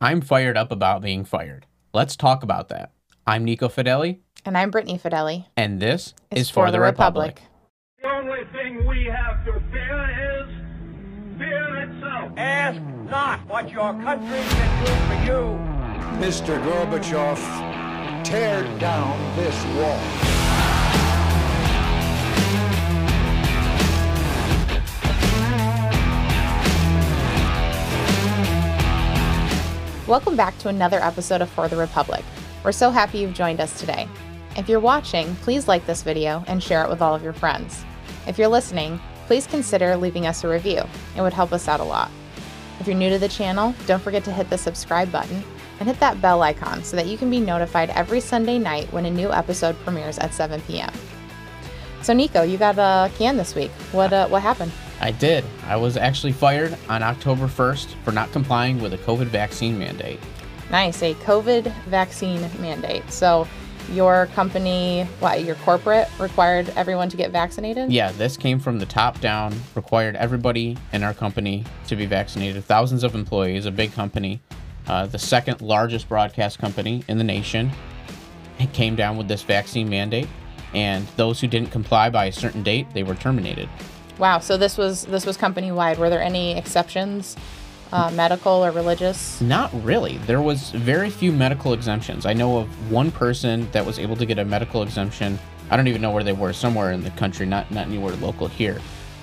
I'm fired up about being fired. Let's talk about that. I'm Nico Fideli, And I'm Brittany Fideli. and this It's is For, the, Republic. The only thing we have to fear is fear itself. Ask not what your country can do for you. Mr. Gorbachev, tear down this wall. Welcome back to another episode of For the Republic. We're so happy you've joined us today. If you're watching, please like this video and share it with all of your friends. If you're listening, please consider leaving us a review. It would help us out a lot. If you're new to the channel, don't forget to hit the subscribe button and hit that bell icon so that you can be notified every Sunday night when a new episode premieres at 7 p.m. So Nico, you got a can this week. What uh, what happened? I did. I was actually fired on October 1st for not complying with a COVID vaccine mandate. Nice, a COVID vaccine mandate. So, your company, what, your corporate required everyone to get vaccinated? Yeah, this came from the top down, required everybody in our company to be vaccinated. Thousands of employees, a big company, uh, the second largest broadcast company in the nation. It came down with this vaccine mandate, and those who didn't comply by a certain date, they were terminated. Wow. So this was this was company wide. Were there any exceptions, uh, medical or religious? Not really. There was very few medical exemptions. I know of one person that was able to get a medical exemption. I don't even know where they were. Somewhere in the country, not not anywhere local here.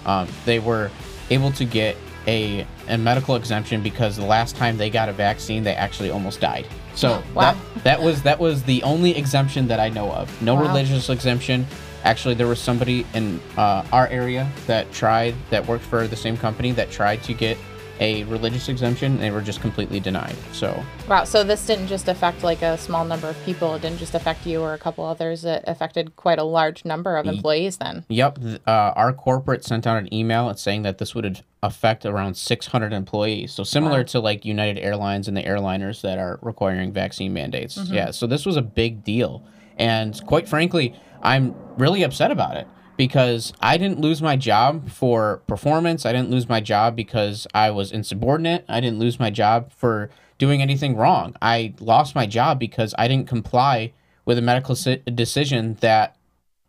Um, they were able to get a, a medical exemption because the last time they got a vaccine, they actually almost died. So Wow. that that was that was the only exemption that I know of. No Wow. religious exemption. Actually, there was somebody in uh, our area that tried that worked for the same company that tried to get a religious exemption. And they were just completely denied. So Wow. So this didn't just affect like a small number of people. It didn't just affect you or a couple others. It affected quite a large number of employees. Then. Yep, uh, our corporate sent out an email saying that this would affect around 600 employees. So similar Wow. to like United Airlines and the airliners that are requiring vaccine mandates. Mm-hmm. Yeah, so this was a big deal, and quite frankly, I'm really upset about it because I didn't lose my job for performance. I didn't lose my job because I was insubordinate. I didn't lose my job for doing anything wrong. I lost my job because I didn't comply with a medical decision that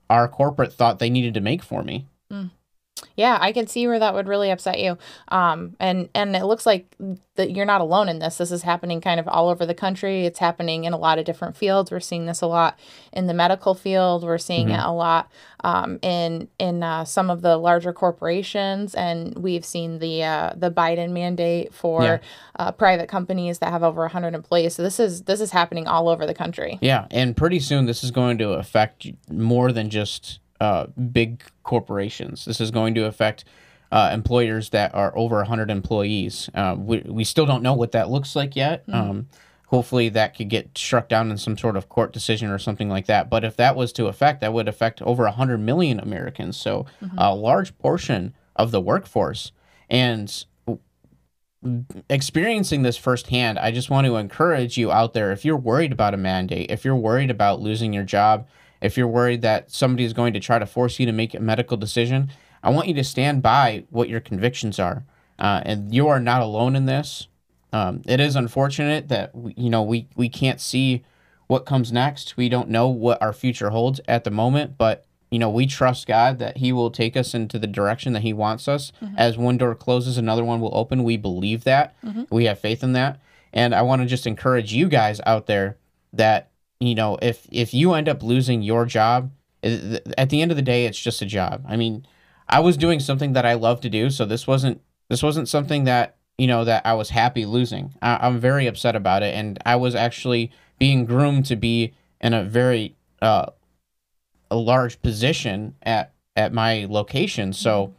our corporate thought they needed to make for me. Yeah, I can see where that would really upset you. Um, and and it looks like that you're not alone in this. This is happening kind of all over the country. It's happening in a lot of different fields. We're seeing this a lot in the medical field. We're seeing it a lot um, in in uh, some of the larger corporations, and we've seen the uh, the Biden mandate for Yeah. uh, private companies that have over 100 employees. So this is this is happening all over the country. Yeah, and pretty soon this is going to affect more than just uh, big corporations. This is going to affect uh, employers that are over 100 employees. Uh, we, we still don't know what that looks like yet. Um, hopefully, that could get struck down in some sort of court decision or something like that. But if that was to affect, that would affect over 100 million Americans. So, a large portion of the workforce. And experiencing this firsthand, I just want to encourage you out there if you're worried about a mandate, if you're worried about losing your job, if you're worried that somebody is going to try to force you to make a medical decision, I want you to stand by what your convictions are. Uh, and you are not alone in this. Um, it is unfortunate that we, you know we we can't see what comes next. We don't know what our future holds at the moment, but you know we trust God that He will take us into the direction that He wants us. As one door closes, another one will open. We believe that. We have faith in that, and I want to just encourage you guys out there that you know if if you end up losing your job, at the end of the day, it's just a job. I mean, I was doing something that I love to do, so this wasn't this wasn't something that you know that I was happy losing. I, I'm very upset about it, and I was actually being groomed to be in a very uh, a large position at at my location. So,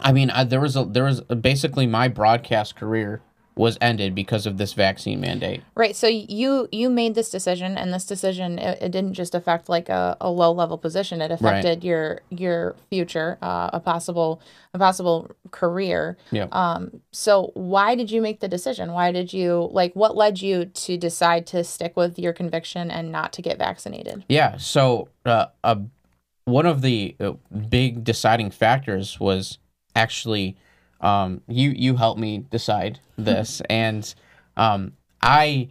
I mean, I, there was a there was basically my broadcast career was ended because of this vaccine mandate. Right. So you you made this decision, and this decision it, it didn't just affect like a, a low level position. It affected your your future, uh, a possible a possible career. Yeah. Um. So why did you make the decision? Why did you like? What led you to decide to stick with your conviction and not to get vaccinated? Yeah. So, uh, a one of the uh, big deciding factors was actually um, you you helped me decide this, and Um, I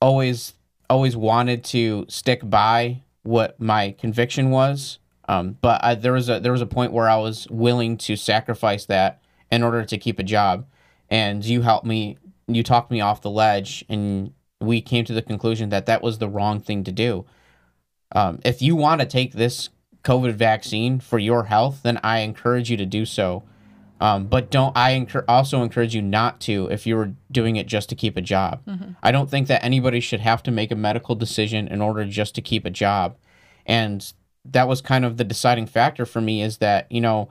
always always wanted to stick by what my conviction was, um, but I, there was a there was a point where I was willing to sacrifice that in order to keep a job, and you helped me. You talked me off the ledge, and we came to the conclusion that that was the wrong thing to do. Um, if you want to take this COVID vaccine for your health, then I encourage you to do so. Um, but don't I also encourage you not to if you were doing it just to keep a job. I don't think that anybody should have to make a medical decision in order just to keep a job. And that was kind of the deciding factor for me is that, you know,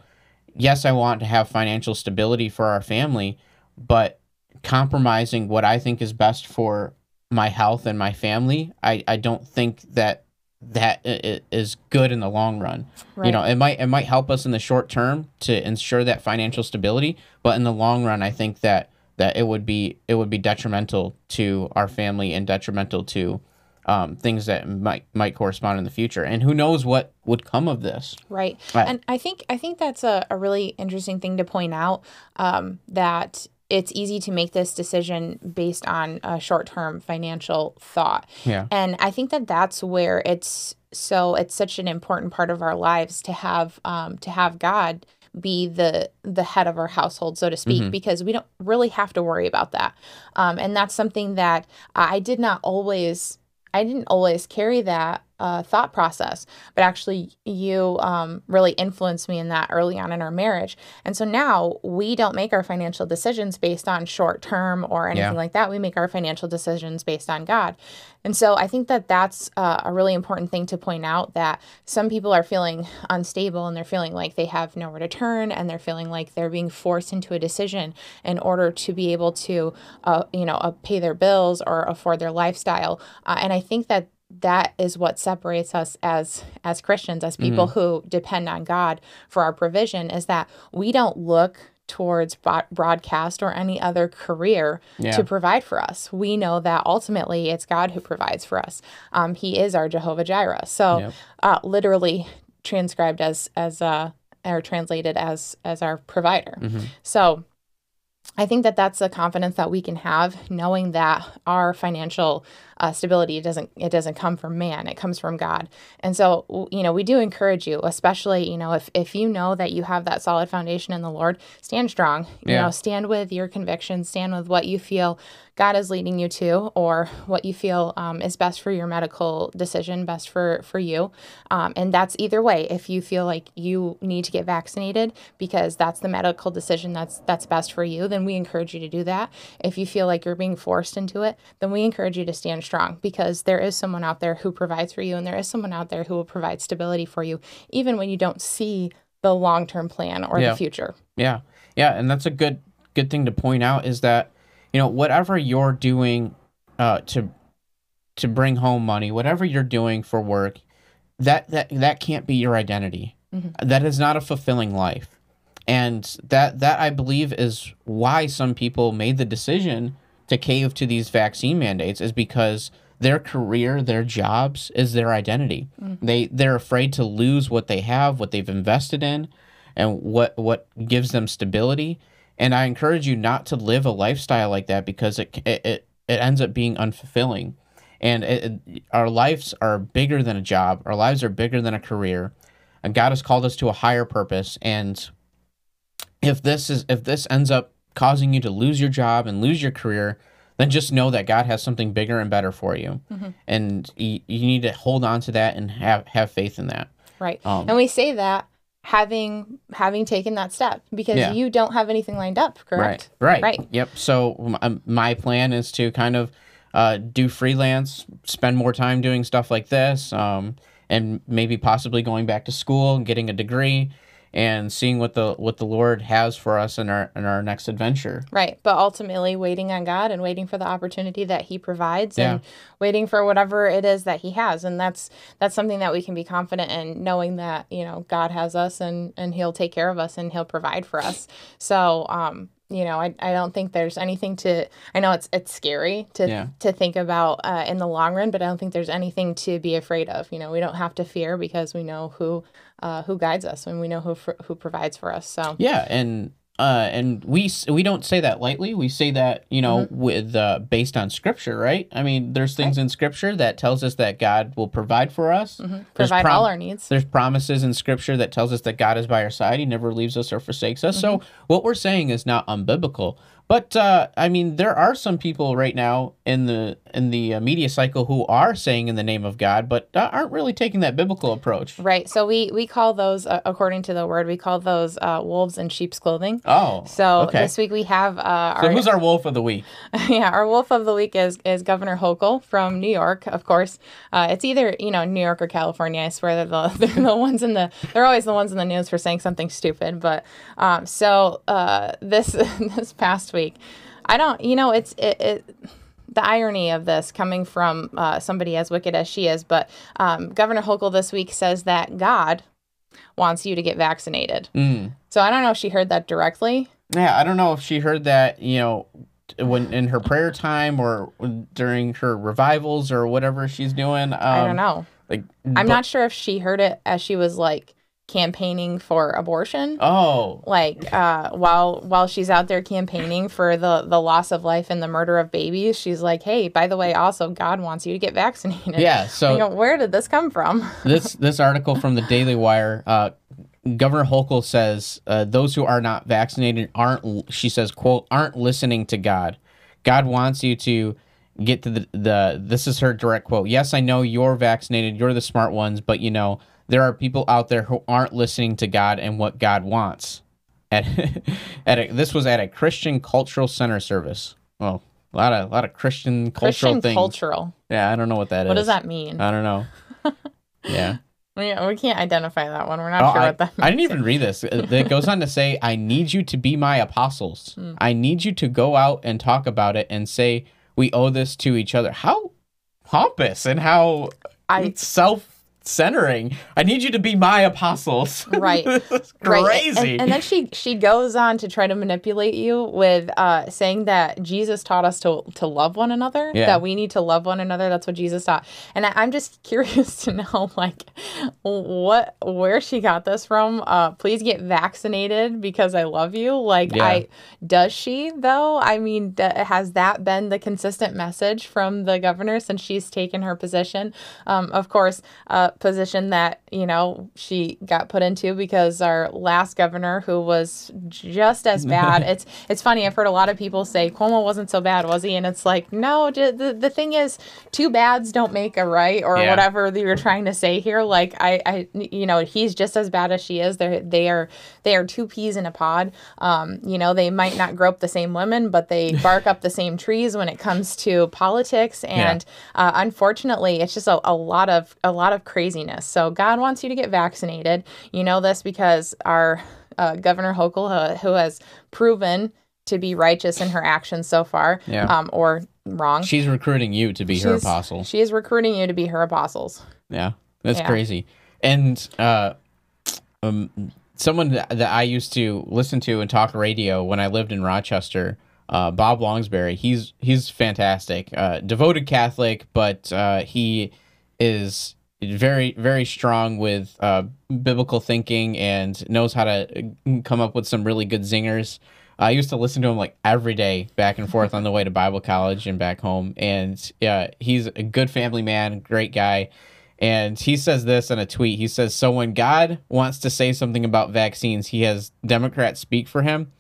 yes, I want to have financial stability for our family, but compromising what I think is best for my health and my family, I, I don't think that that i- i- good in the long run. Right. You know, it might it might help us in the short term to ensure that financial stability, but in the long run, I think that that it would be it would be detrimental to our family and detrimental to um, things that might might correspond in the future. And who knows what would come of this? Right. Right. And I think I think that's a, a really interesting thing to point out um, that it's easy to make this decision based on a short-term financial thought. Yeah. And I think that that's where it's so it's such an important part of our lives to have um, to have God be the the head of our household, so to speak, because we don't really have to worry about that. Um, and that's something that I did not always I didn't always carry that uh, thought process, but actually, you um, really influenced me in that early on in our marriage. And so now we don't make our financial decisions based on short term or anything Yeah. like that. We make our financial decisions based on God. And so I think that that's uh, a really important thing to point out that some people are feeling unstable and they're feeling like they have nowhere to turn and they're feeling like they're being forced into a decision in order to be able to, uh, you know, uh, pay their bills or afford their lifestyle. Uh, and I think that that is what separates us as as Christians, as people who depend on God for our provision, is that we don't look towards bro- broadcast or any other career Yeah. to provide for us. We know that ultimately it's God who provides for us. Um, he is our Jehovah Jireh. So, Yep. uh, literally transcribed as as uh, or translated as as our provider. So. I think that that's a confidence that we can have, knowing that our financial uh, stability It doesn't it doesn't come from man; it comes from God. And so, you know, we do encourage you, especially you know, if if you know that you have that solid foundation in the Lord, stand strong. You Yeah. know, stand with your convictions, stand with what you feel God is leading you to, or what you feel um, is best for your medical decision, best for for you. Um, and that's either way. If you feel like you need to get vaccinated because that's the medical decision that's that's best for you, then we encourage you to do that. If you feel like you're being forced into it, then we encourage you to stand strong because there is someone out there who provides for you, and there is someone out there who will provide stability for you, even when you don't see the long term plan or Yeah. the future. Yeah, yeah, and that's a good good thing to point out is that you know whatever you're doing uh, to to bring home money, whatever you're doing for work, that that that can't be your identity. That is not a fulfilling life, and that that I believe is why some people made the decision to cave to these vaccine mandates is because their career, their jobs is their identity. Mm-hmm. They they're afraid to lose what they have, what they've invested in, and what what gives them stability. And I encourage you not to live a lifestyle like that because it it it, it ends up being unfulfilling. And it, it- our lives are bigger than a job. Our lives are bigger than a career. And God has called us to a higher purpose. And if this is if this ends up causing you to lose your job and lose your career, then just know that God has something bigger and better for you. And you, you need to hold on to that and have have faith in that. Right. Um, and we say that having having taken that step because Yeah. you don't have anything lined up, correct? Right. Right. Right. Yep. So m- um, my plan is to kind of uh, do freelance, spend more time doing stuff like this, um, and maybe possibly going back to school and getting a degree, and seeing what the what the Lord has for us in our in our next adventure. Right. But ultimately waiting on God and waiting for the opportunity that he provides and waiting for whatever it is that he has. And that's that's something that we can be confident in knowing that, you know, God has us and and he'll take care of us and he'll provide for us. So, um you know, I, I don't think there's anything to. I know it's it's scary to Yeah. to think about uh, in the long run, but I don't think there's anything to be afraid of. You know, we don't have to fear because we know who uh, who guides us and we know who fr- who provides for us. So Yeah, and uh, and we we don't say that lightly. We say that you know Mm-hmm. with uh, based on scripture, right? I mean, there's things in scripture that tells us that God will provide for us. Mm-hmm. Provide prom- all our needs. There's promises in scripture that tells us that God is by our side. He never leaves us or forsakes us. So Mm-hmm. what we're saying is not unbiblical. But uh, I mean, there are some people right now in the in the uh, media cycle who are saying in the name of God, but uh, aren't really taking that biblical approach. Right. So we we call those, uh, according to the word, we call those uh, wolves in sheep's clothing. Oh, So okay. this week we have uh, so our who's our wolf of the week? yeah our wolf of the week is is Governor Hochul from New York. Of course, uh, it's either you know New York or California. I swear they're the they're the ones in the they're always the ones in the news for saying something stupid. But um, so uh, this this past week, I don't you know it's it. it the irony of this coming from uh, somebody as wicked as she is, but um, Governor Hochul this week says that God wants you to get vaccinated. Mm. So I don't know if she heard that directly. Yeah, I don't know if she heard that, you know, when in her prayer time or during her revivals or whatever she's doing. Um, I don't know. Like, I'm but- not sure if she heard it as she was like campaigning for abortion. Oh, Like uh, while while she's out there campaigning for the the loss of life and the murder of babies, she's like, "Hey, by the way, also God wants you to get vaccinated." yeah. So go, where did this come from? this this article from the Daily Wire, uh, Governor Hochul says uh, those who are not vaccinated aren't. She says, "quote aren't listening to God. God wants you to." Get to the, the this is her direct quote. Yes, I know you're vaccinated, you're the smart ones, but you know, there are people out there who aren't listening to God and what God wants. At, at a, this was at a Christian cultural center service. Well, a lot of a lot of Christian cultural Christian things. cultural. Yeah, I don't know what that that is. What does that mean? I don't know. yeah. we, we can't identify that one. We're not Oh, sure I, what that means. I didn't even read this. It it goes on to say, I need you to be my apostles. Hmm. I need you to go out and talk about it and say, we owe this to each other. How pompous and how I- self centering. I need you to be my apostles. Right. It's Right, and- crazy. And, then she she goes on to try to manipulate you with uh, saying that Jesus taught us to to love one another. Yeah. That we need to love one another. That's what Jesus taught. And I, I'm just curious to know like what where she got this from. Uh, please get vaccinated because I love you. Like Yeah. I does she though? I mean, d- has that been the consistent message from the governor since she's taken her position? Um, of course, a position that you know she got put into because our last governor, who was just as bad. it's it's funny. I've heard a lot of people say Cuomo wasn't so bad, was he? And it's like, no. The the thing is, two bads don't make a right, or Yeah. whatever that you're trying to say here. Like I, I, you know, he's just as bad as she is. They're they are they are two peas in a pod. Um, you know, they might not grow up the same women, but they bark up the same trees when it comes to politics. And uh, unfortunately, it's just a, a lot of a lot of craziness. So God wants you to get vaccinated. You know this because our uh, Governor Hochul, uh, who has proven to be righteous in her actions so far, Yeah. um, or wrong. She's recruiting you to be her She's- apostle. She is recruiting you to be her apostles. Yeah, that's Yeah. crazy. And uh, um, someone that, that I used to listen to and talk radio when I lived in Rochester, uh, Bob Lonsberry. He's he's fantastic, uh, devoted Catholic, but uh, he is very very strong with uh, biblical thinking and knows how to uh, come up with some really good zingers. I used to listen to him like every day, back and forth on the way to Bible college and back home. And yeah, he's a good family man, great guy. And he says this in a tweet. He says, So when God wants to say something about vaccines, he has Democrats speak for him.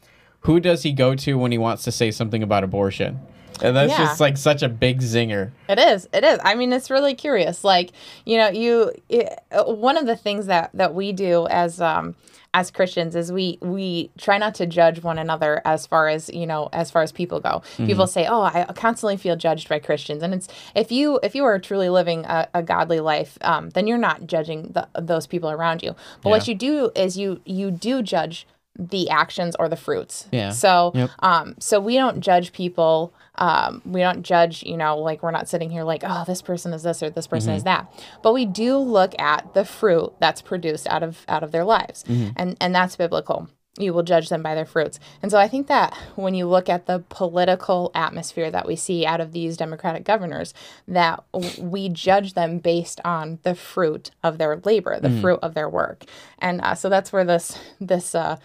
Who does he go to when he wants to say something about abortion? And that's Yeah. just like such a big zinger. It is. It is. I mean, it's really curious. Like, you know, you it, uh, one of the things that that we do as um as Christians is we we try not to judge one another as far as you know as far as people go. People say, "Oh, I constantly feel judged by Christians," and it's if you if you are truly living a, a godly life, um, then you're not judging the, those people around you. But what you do is you you do judge the actions or the fruits. Yeah. So Yep. um so we don't judge people um we don't judge, you know, like we're not sitting here like, oh, this person is this or this person is that. But we do look at the fruit that's produced out of out of their lives. And and that's biblical. You will judge them by their fruits. And so I think that when you look at the political atmosphere that we see out of these Democratic governors, that we judge them based on the fruit of their labor, the fruit of their work. And uh, so that's where this this uh,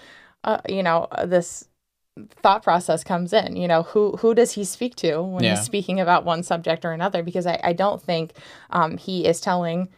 uh, you know, this thought process comes in. You know, who who does he speak to when Yeah. he's speaking about one subject or another? Because I, I don't think um, he is telling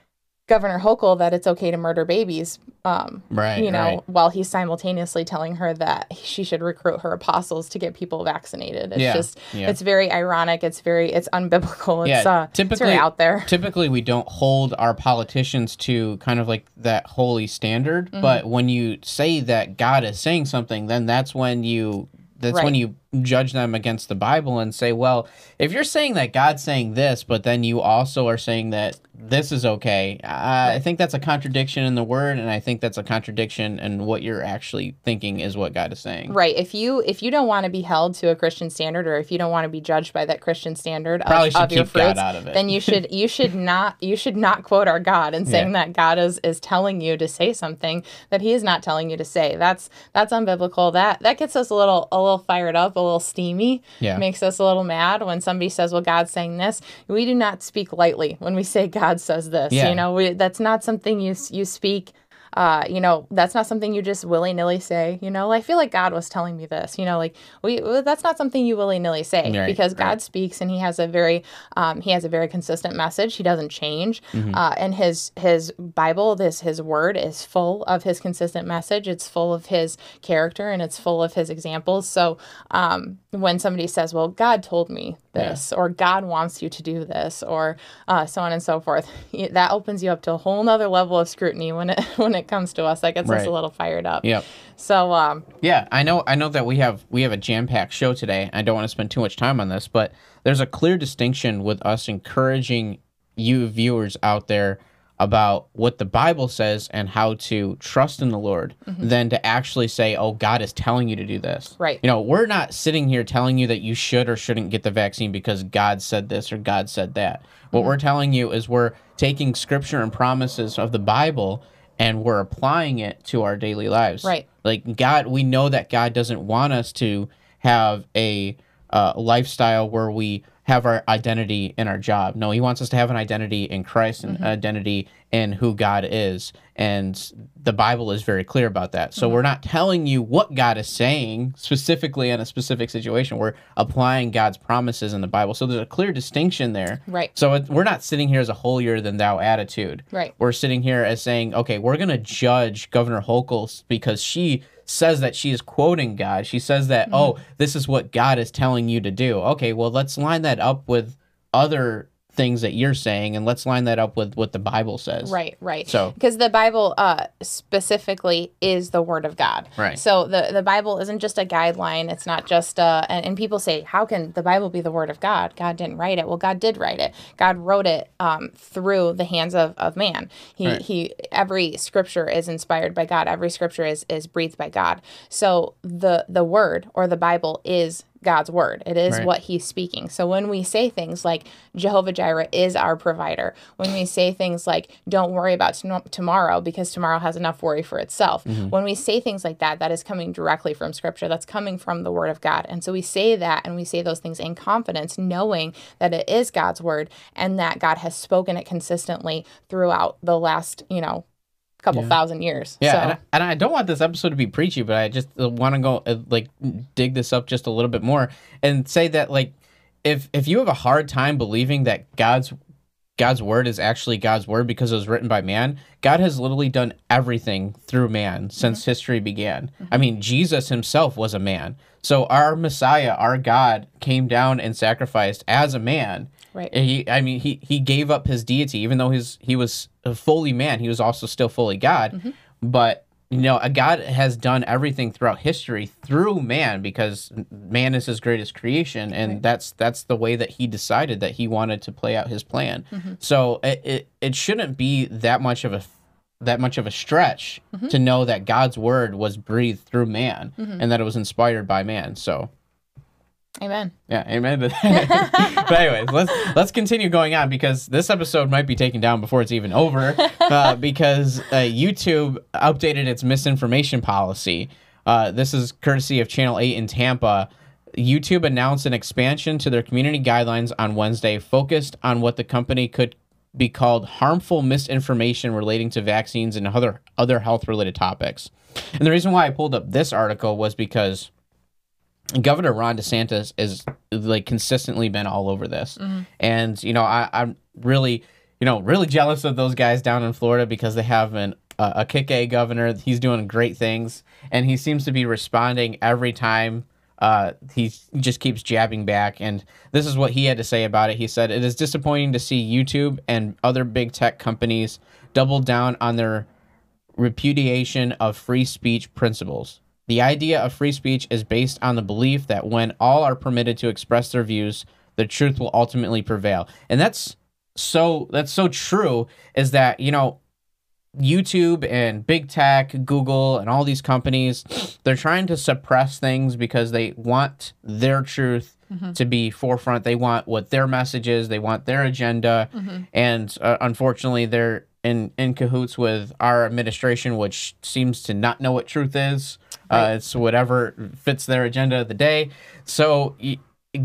Governor Hochul that it's okay to murder babies. Um, Right, You know, right. while he's simultaneously telling her that she should recruit her apostles to get people vaccinated. It's Yeah, just yeah. it's very ironic. It's very it's unbiblical. It's Yeah, uh it's typically- very out there. typically we don't hold our politicians to kind of like that holy standard Mm-hmm. but when you say that god is saying something then that's when you that's when you judge them against the bible and say well if you're saying that god's saying this but then you also are saying that this is okay i think that's a contradiction in the word and i think that's a contradiction in what you're actually thinking is what god is saying Right. If you if you don't want to be held to a Christian standard, or if you don't want to be judged by that Christian standard of, Probably should of your keep God fruits, out of it. then you should you should not you should not quote our God and saying Yeah. that God is is telling you to say something that He is not telling you to say. That's that's unbiblical. That that gets us a little a little fired up, a little steamy. Yeah. Makes us a little mad when somebody says, "Well, God's saying this." We do not speak lightly when we say God says this. Yeah. You know, we, that's not something you you speak uh, you know, that's not something you just willy nilly say. You know, I feel like God was telling me this. You know, like we that's not something you willy nilly say Right, because God right. speaks and He has a very um, He has a very consistent message. He doesn't change. Mm-hmm. Uh, and His His Bible, this His Word is full of His consistent message. It's full of His character and it's full of His examples. So um, when somebody says, "Well, God told me this," or "God wants you to do this," or uh, so on and so forth, that opens you up to a whole nother level of scrutiny when it when it comes to us. That gets us a little fired up. yep So um, Yeah, I know. I know that we have we have a jam packed show today. I don't want to spend too much time on this, but there's a clear distinction with us encouraging you viewers out there about what the Bible says and how to trust in the Lord, than to actually say, "Oh, God is telling you to do this." Right. You know, we're not sitting here telling you that you should or shouldn't get the vaccine because God said this or God said that. What we're telling you is we're taking scripture and promises of the Bible and we're applying it to our daily lives. Right. Like God, we know that God doesn't want us to have a uh, lifestyle where we have our identity in our job. No, He wants us to have an identity in Christ and mm-hmm. identity in who God is. And the Bible is very clear about that. So mm-hmm. we're not telling you what God is saying specifically in a specific situation. We're applying God's promises in the Bible. So there's a clear distinction there. Right. So it, we're not sitting here as a holier than thou attitude. Right. We're sitting here as saying, okay, we're going to judge Governor Hochul because she says that she is quoting God. She says that, Mm-hmm. oh, this is what God is telling you to do. Okay, well, let's line that up with other things that you're saying and let's line that up with what the Bible says. Right, right. So- because the Bible uh, specifically is the Word of God. Right. So the the Bible isn't just a guideline. It's not just uh, and, and people say, how can the Bible be the Word of God? God didn't write it. Well, God did write it. God wrote it um, through the hands of, of man. He Right. he every scripture is inspired by God. Every scripture is is breathed by God. So the the Word or the Bible is God's word. It is Right. what he's speaking. So when we say things like Jehovah Jireh is our provider, when we say things like don't worry about tom- tomorrow because tomorrow has enough worry for itself, mm-hmm. when we say things like that, that is coming directly from scripture. That's coming from the word of God. And so we say that and we say those things in confidence, knowing that it is God's word and that God has spoken it consistently throughout the last, you know, couple thousand years. Yeah, So, and, I, and I don't want this episode to be preachy, but I just uh, want to go uh, like dig this up just a little bit more and say that like if if you have a hard time believing that God's God's word is actually God's word because it was written by man, God has literally done everything through man since mm-hmm. history began. I mm-hmm. mean, Jesus himself was a man. So our Messiah, our God, came down and sacrificed as a man. Right. He, I mean, he he gave up his deity, even though his he was fully man. He was also still fully God. Mm-hmm. But you know, a God has done everything throughout history through man because man is his greatest creation, and that's that's the way that he decided that he wanted to play out his plan. Mm-hmm. So it, it it shouldn't be that much of a that much of a stretch mm-hmm. to know that God's word was breathed through man and that it was inspired by man. So amen. yeah, amen but anyways, let's let's continue going on because this episode might be taken down before it's even over uh, because uh, YouTube updated its misinformation policy. Uh, this is courtesy of Channel Eight in Tampa. YouTube announced an expansion to their community guidelines on Wednesday, focused on what the company could be called harmful misinformation relating to vaccines and other other health related topics. And the reason why I pulled up this article was because Governor Ron DeSantis is like consistently been all over this, and you know I, I'm really you know really jealous of those guys down in Florida because they have an uh, a kick A governor. He's doing great things, and he seems to be responding every time. Uh, he just keeps jabbing back, and this is what he had to say about it. He said, "It is disappointing to see YouTube and other big tech companies double down on their repudiation of free speech principles. The idea of free speech is based on the belief that when all are permitted to express their views, the truth will ultimately prevail. And that's so that's so true is that, you know, YouTube and big tech, Google and all these companies, they're trying to suppress things because they want their truth to be forefront. They want what their message is, they want their agenda. And uh, unfortunately, they're in, in cahoots with our administration, which seems to not know what truth is. Uh, it's whatever fits their agenda of the day. So, y-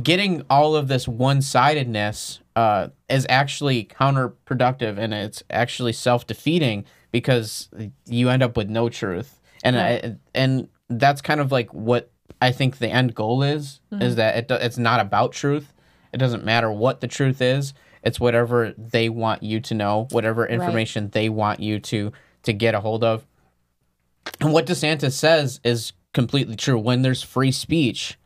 getting all of this one sidedness uh, is actually counterproductive and it's actually self defeating because you end up with no truth. And I, and that's kind of like what I think the end goal is is that it, it's not about truth. It doesn't matter what the truth is. It's whatever they want you to know, whatever information they want you to to get a hold of. And what DeSantis says is completely true. When there's free speech,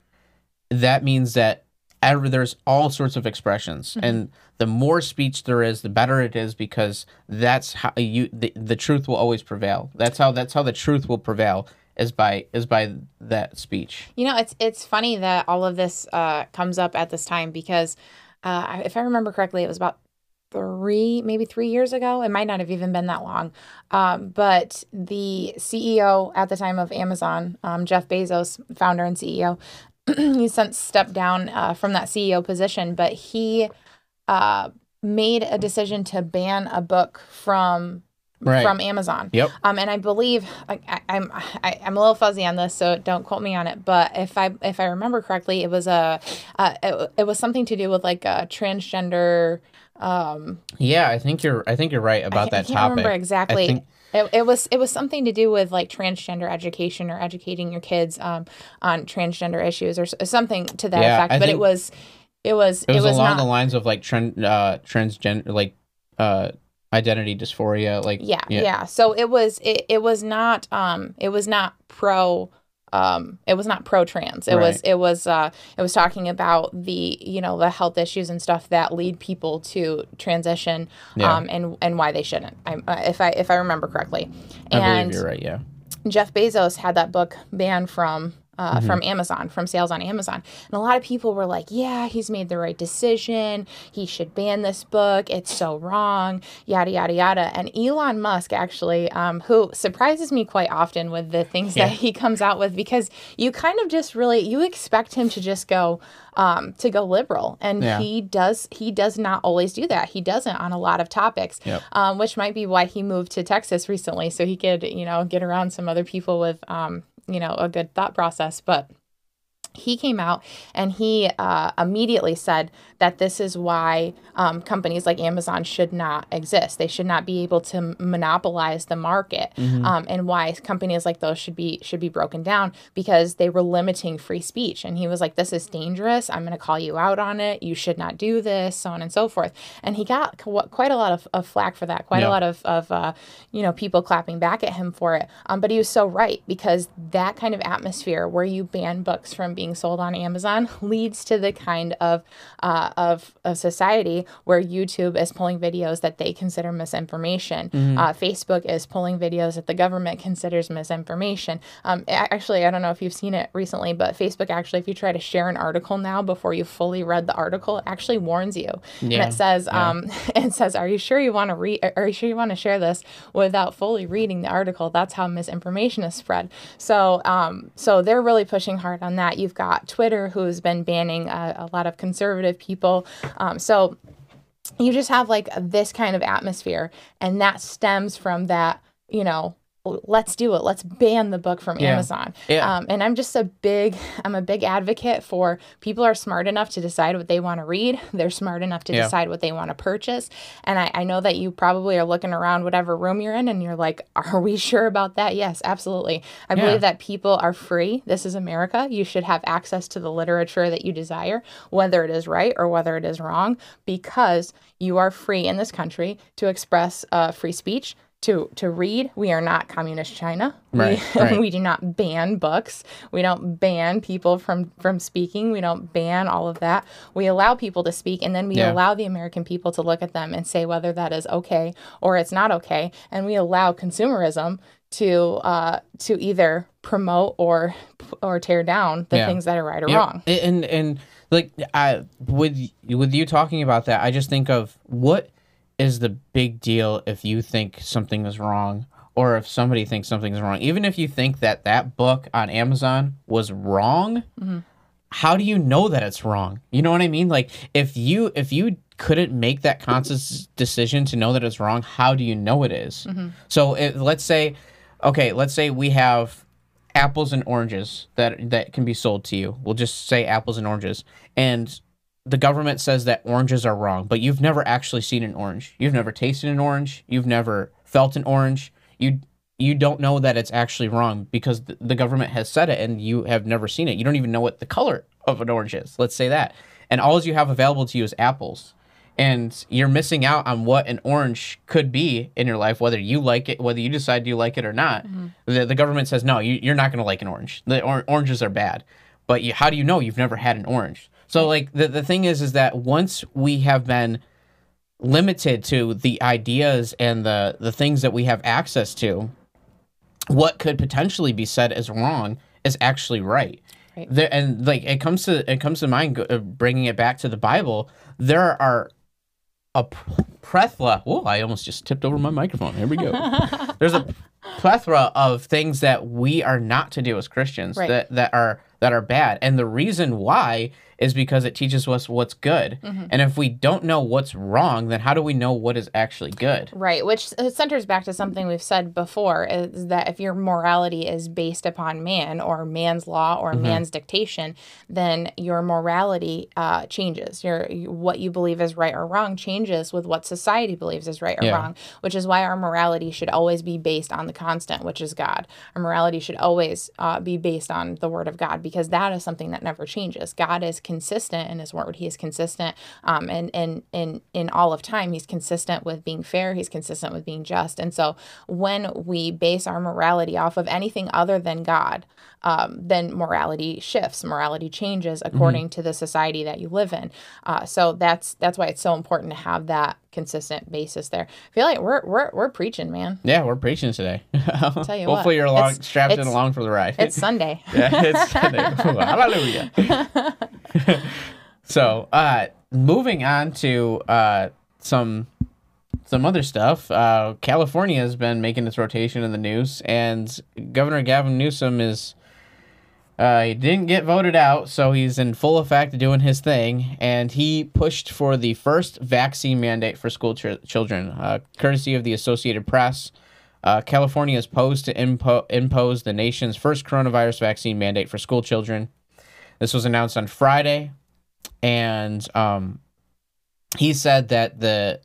that means that ever there's all sorts of expressions, and the more speech there is, the better it is because that's how you the, the truth will always prevail. That's how that's how the truth will prevail is by is by that speech. You know, it's it's funny that all of this uh, comes up at this time because uh, if I remember correctly, it was about three, maybe three years ago. It might not have even been that long. Um, but the CEO at the time of Amazon, um, Jeff Bezos, founder and CEO, he since stepped down uh, from that CEO position, but he uh, made a decision to ban a book from Right. from Amazon. Yep. Um, and I believe like, I, I'm I, I'm a little fuzzy on this, so don't quote me on it. But if I if I remember correctly, it was a uh, it, it was something to do with like a transgender. Um, Yeah, I think you're I think you're right about I, that I can't topic. remember I exactly. think- It, it was it was something to do with like transgender education or educating your kids um, on transgender issues or something to that Yeah, effect. I but it think- was it was it was, along not the lines of like trend uh transgender like uh identity dysphoria like yeah, yeah so it was it, it was not um it was not pro um it was not pro trans it was it was uh it was talking about the you know the health issues and stuff that lead people to transition Yeah. um and and why they shouldn't I, uh, if i if i remember correctly I and believe you're right, yeah. Jeff Bezos had that book banned from uh, Mm-hmm. from Amazon, from sales on Amazon, and a lot of people were like, "Yeah, he's made the right decision. He should ban this book. It's so wrong." Yada yada yada. And Elon Musk actually, um, who surprises me quite often with the things Yeah. that he comes out with, because you kind of just really you expect him to just go um, to go liberal, and Yeah. he does. He does not always do that. He doesn't on a lot of topics Yep. um, which might be why he moved to Texas recently, so he could, you know, get around some other people with, um, you know, a good thought process. But he came out and he uh, immediately said that this is why um, companies like Amazon should not exist. They should not be able to monopolize the market, um, and why companies like those should be should be broken down because they were limiting free speech. And he was like, "This is dangerous. I'm going to call you out on it. You should not do this, so on and so forth." And he got qu- quite a lot of, of flack for that. Quite Yeah. a lot of of uh, you know people clapping back at him for it. Um, but he was so right because that kind of atmosphere where you ban books from being sold on Amazon leads to the kind of uh, of of society where YouTube is pulling videos that they consider misinformation. Uh, Facebook is pulling videos that the government considers misinformation. Um, actually, I don't know if you've seen it recently, but Facebook actually, if you try to share an article now before you fully read the article, it actually warns you, and it says, um, it says, "Are you sure you want to read? Are you sure you want to share this without fully reading the article?" That's how misinformation is spread. So, um, so they're really pushing hard on that. You've got Twitter, who's been banning uh, a lot of conservative people. Um, so you just have like this kind of atmosphere and that stems from that you know let's do it. Let's ban the book from Yeah. Amazon. Yeah. Um, and I'm just a big, I'm a big advocate for people are smart enough to decide what they want to read. They're smart enough to Yeah. decide what they want to purchase. And I, I know that you probably are looking around whatever room you're in and you're like, are we sure about that? Yes, absolutely. I Yeah. believe that people are free. This is America. You should have access to the literature that you desire, whether it is right or whether it is wrong, because you are free in this country to express uh, free speech. To, to read, we are not communist China. Right, we, right. we do not ban books. We don't ban people from from speaking. We don't ban all of that. We allow people to speak, and then we Yeah. allow the American people to look at them and say whether that is okay or it's not okay. And we allow consumerism to uh, to either promote or or tear down the Yeah. things that are right or Yep. wrong. And and like I with with you talking about that, I just think of what is the big deal if you think something is wrong or if somebody thinks something's wrong. Even if you think that that book on Amazon was wrong, mm-hmm. how do you know that it's wrong? You know what I mean? Like if you if you couldn't make that conscious decision to know that it's wrong, how do you know it is? Mm-hmm. So it, let's say, okay, let's say we have apples and oranges that that can be sold to you. We'll just say apples and oranges, and the government says that oranges are wrong, but you've never actually seen an orange. You've never tasted an orange. You've never felt an orange. You you don't know that it's actually wrong because the, the government has said it and you have never seen it. You don't even know what the color of an orange is. Let's say that. And all you have available to you is apples. And you're missing out on what an orange could be in your life, whether you like it, whether you decide you like it or not. Mm-hmm. The, the government says, no, you, you're not going to like an orange. The or- oranges are bad. But you, how do you know you've never had an orange? So, like, the, the thing is, is that once we have been limited to the ideas and the the things that we have access to what could potentially be said as wrong is actually right Right. there and like it comes to it comes to mind uh, bringing it back to the bible there are a plethora oh i almost just tipped over my microphone here we go there's a plethora of things that we are not to do as christians Right. that that are that are bad and the reason why is because it teaches us what's good Mm-hmm. and if we don't know what's wrong then how do we know what is actually good Right, which uh, centers back to something we've said before is that if your morality is based upon man or man's law or Mm-hmm. man's dictation, then your morality uh, changes. Your what you believe is right or wrong changes with what society believes is right or Yeah. wrong, which is why our morality should always be based on the constant, which is God. Our morality should always uh, be based on the Word of God because that is something that never changes. God is consistent in His Word. He is consistent, um, and and in in all of time, He's consistent with being fair. He's consistent with being just. And so, when we base our morality off of anything other than God, um, then morality shifts. Morality changes according to the society that you live in. Uh, so that's that's why it's so important to have that consistent basis there. I feel like we're we're we're preaching, man. yeah we're preaching today I'll Tell you hopefully what, you're along it's- strapped in along for the ride It's Sunday. yeah, it's Sunday. hallelujah. so, uh, moving on to uh, some some other stuff. Uh, California has been making its rotation in the news, and Governor Gavin Newsom is. Uh, he didn't get voted out, so he's in full effect doing his thing, and he pushed for the first vaccine mandate for school ch- children, uh, courtesy of the Associated Press. Uh, California is posed to impo- impose the nation's first coronavirus vaccine mandate for school children. This was announced on Friday, and um, he said that the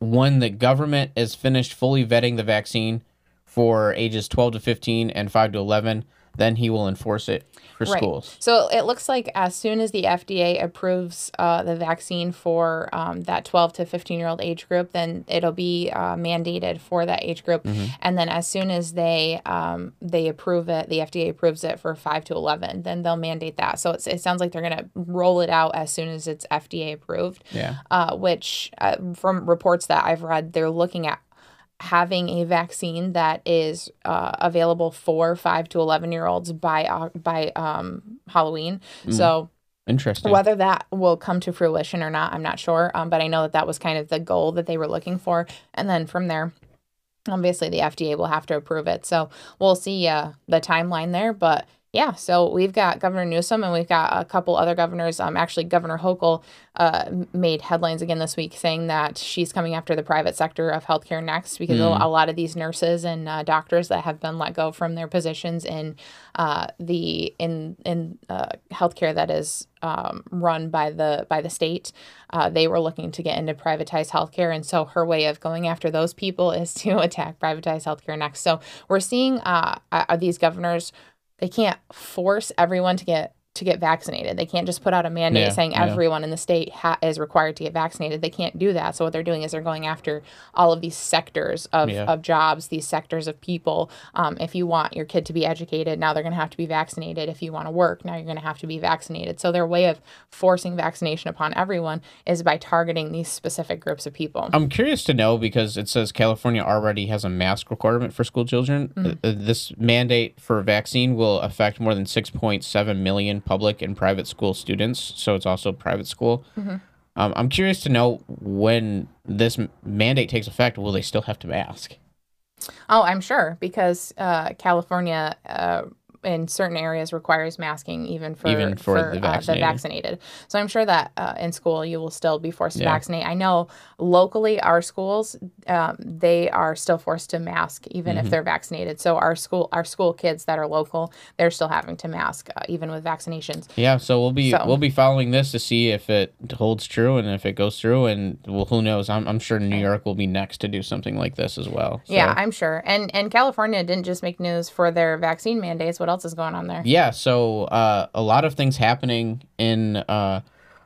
when the government is finished fully vetting the vaccine for ages 12 to 15 and 5 to 11, then he will enforce it for schools. So it looks like as soon as the FDA approves uh, the vaccine for um, that 12 to 15 year old age group, then it'll be uh, mandated for that age group. Mm-hmm. And then as soon as they um, they approve it, the FDA approves it for 5 to 11, then they'll mandate that. So it's, it sounds like they're going to roll it out as soon as it's FDA approved. Yeah. Uh, which uh, from reports that I've read, they're looking at having a vaccine that is uh, available for five to eleven year olds by uh, by um, Halloween. So Interesting. whether that will come to fruition or not, I'm not sure. Um, but I know that that was kind of the goal that they were looking for, and then from there. Obviously, the FDA will have to approve it, so we'll see uh, the timeline there. But Yeah, so we've got Governor Newsom and we've got a couple other governors. Um, actually, Governor Hochul uh, made headlines again this week saying that she's coming after the private sector of healthcare next because a- a lot of these nurses and uh, doctors that have been let go from their positions in uh, the in in uh, healthcare that is um, run by the by the state, uh, they were looking to get into privatized healthcare, and so her way of going after those people is to attack privatized healthcare next. So we're seeing uh, uh, these governors they can't force everyone to get to get vaccinated. They can't just put out a mandate Yeah, saying yeah. everyone in the state ha- is required to get vaccinated. They can't do that. So what they're doing is they're going after all of these sectors of, Yeah. of jobs, these sectors of people. Um, if you want your kid to be educated, now they're going to have to be vaccinated. If you want to work, now you're going to have to be vaccinated. So their way of forcing vaccination upon everyone is by targeting these specific groups of people. I'm curious to know because it says California already has a mask requirement for school children. Mm. Uh, uh, This mandate for vaccine will affect more than 6.7 million public and private school students. So it's also private school. Mm-hmm. Um, I'm curious to know when this mandate takes effect, will they still have to mask? Oh, I'm sure because uh, California uh, in certain areas requires masking even for Even for the uh, the vaccinated. vaccinated. So I'm sure that uh, in school you will still be forced to Yeah. vaccinate. I know locally our schools um, they are still forced to mask even Mm-hmm. if they're vaccinated. So our school our school kids that are local they're still having to mask uh, even with vaccinations. Yeah, so we'll be So- we'll be following this to see if it holds true and if it goes through. And well, who knows? I'm, I'm sure New York will be next to do something like this as well. So. Yeah, I'm sure. And and California didn't just make news for their vaccine mandates. What else is going on there? Yeah, so uh, a lot of things happening in uh,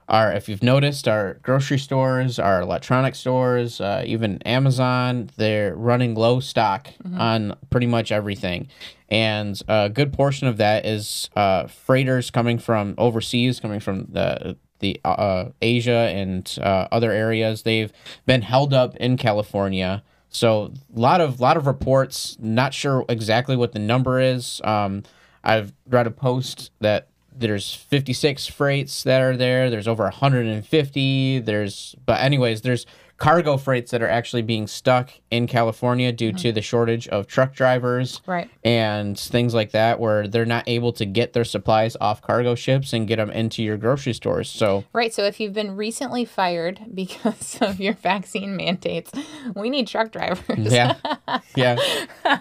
our, if you've noticed, our grocery stores, our electronic stores, uh, even Amazon, they're running low stock on pretty much everything. And a good portion of that is uh, freighters coming from overseas, coming from the the uh, Asia and uh, other areas. They've been held up in California. So a lot of lot of reports. Not sure exactly what the number is. Um, I've read a post that there's 56 freights that are there. There's over 150. There's but anyways, there's cargo freights that are actually being stuck in California due to the shortage of truck drivers Right. and things like that where they're not able to get their supplies off cargo ships and get them into your grocery stores. So Right. So if you've been recently fired because of your vaccine mandates, we need truck drivers. yeah yeah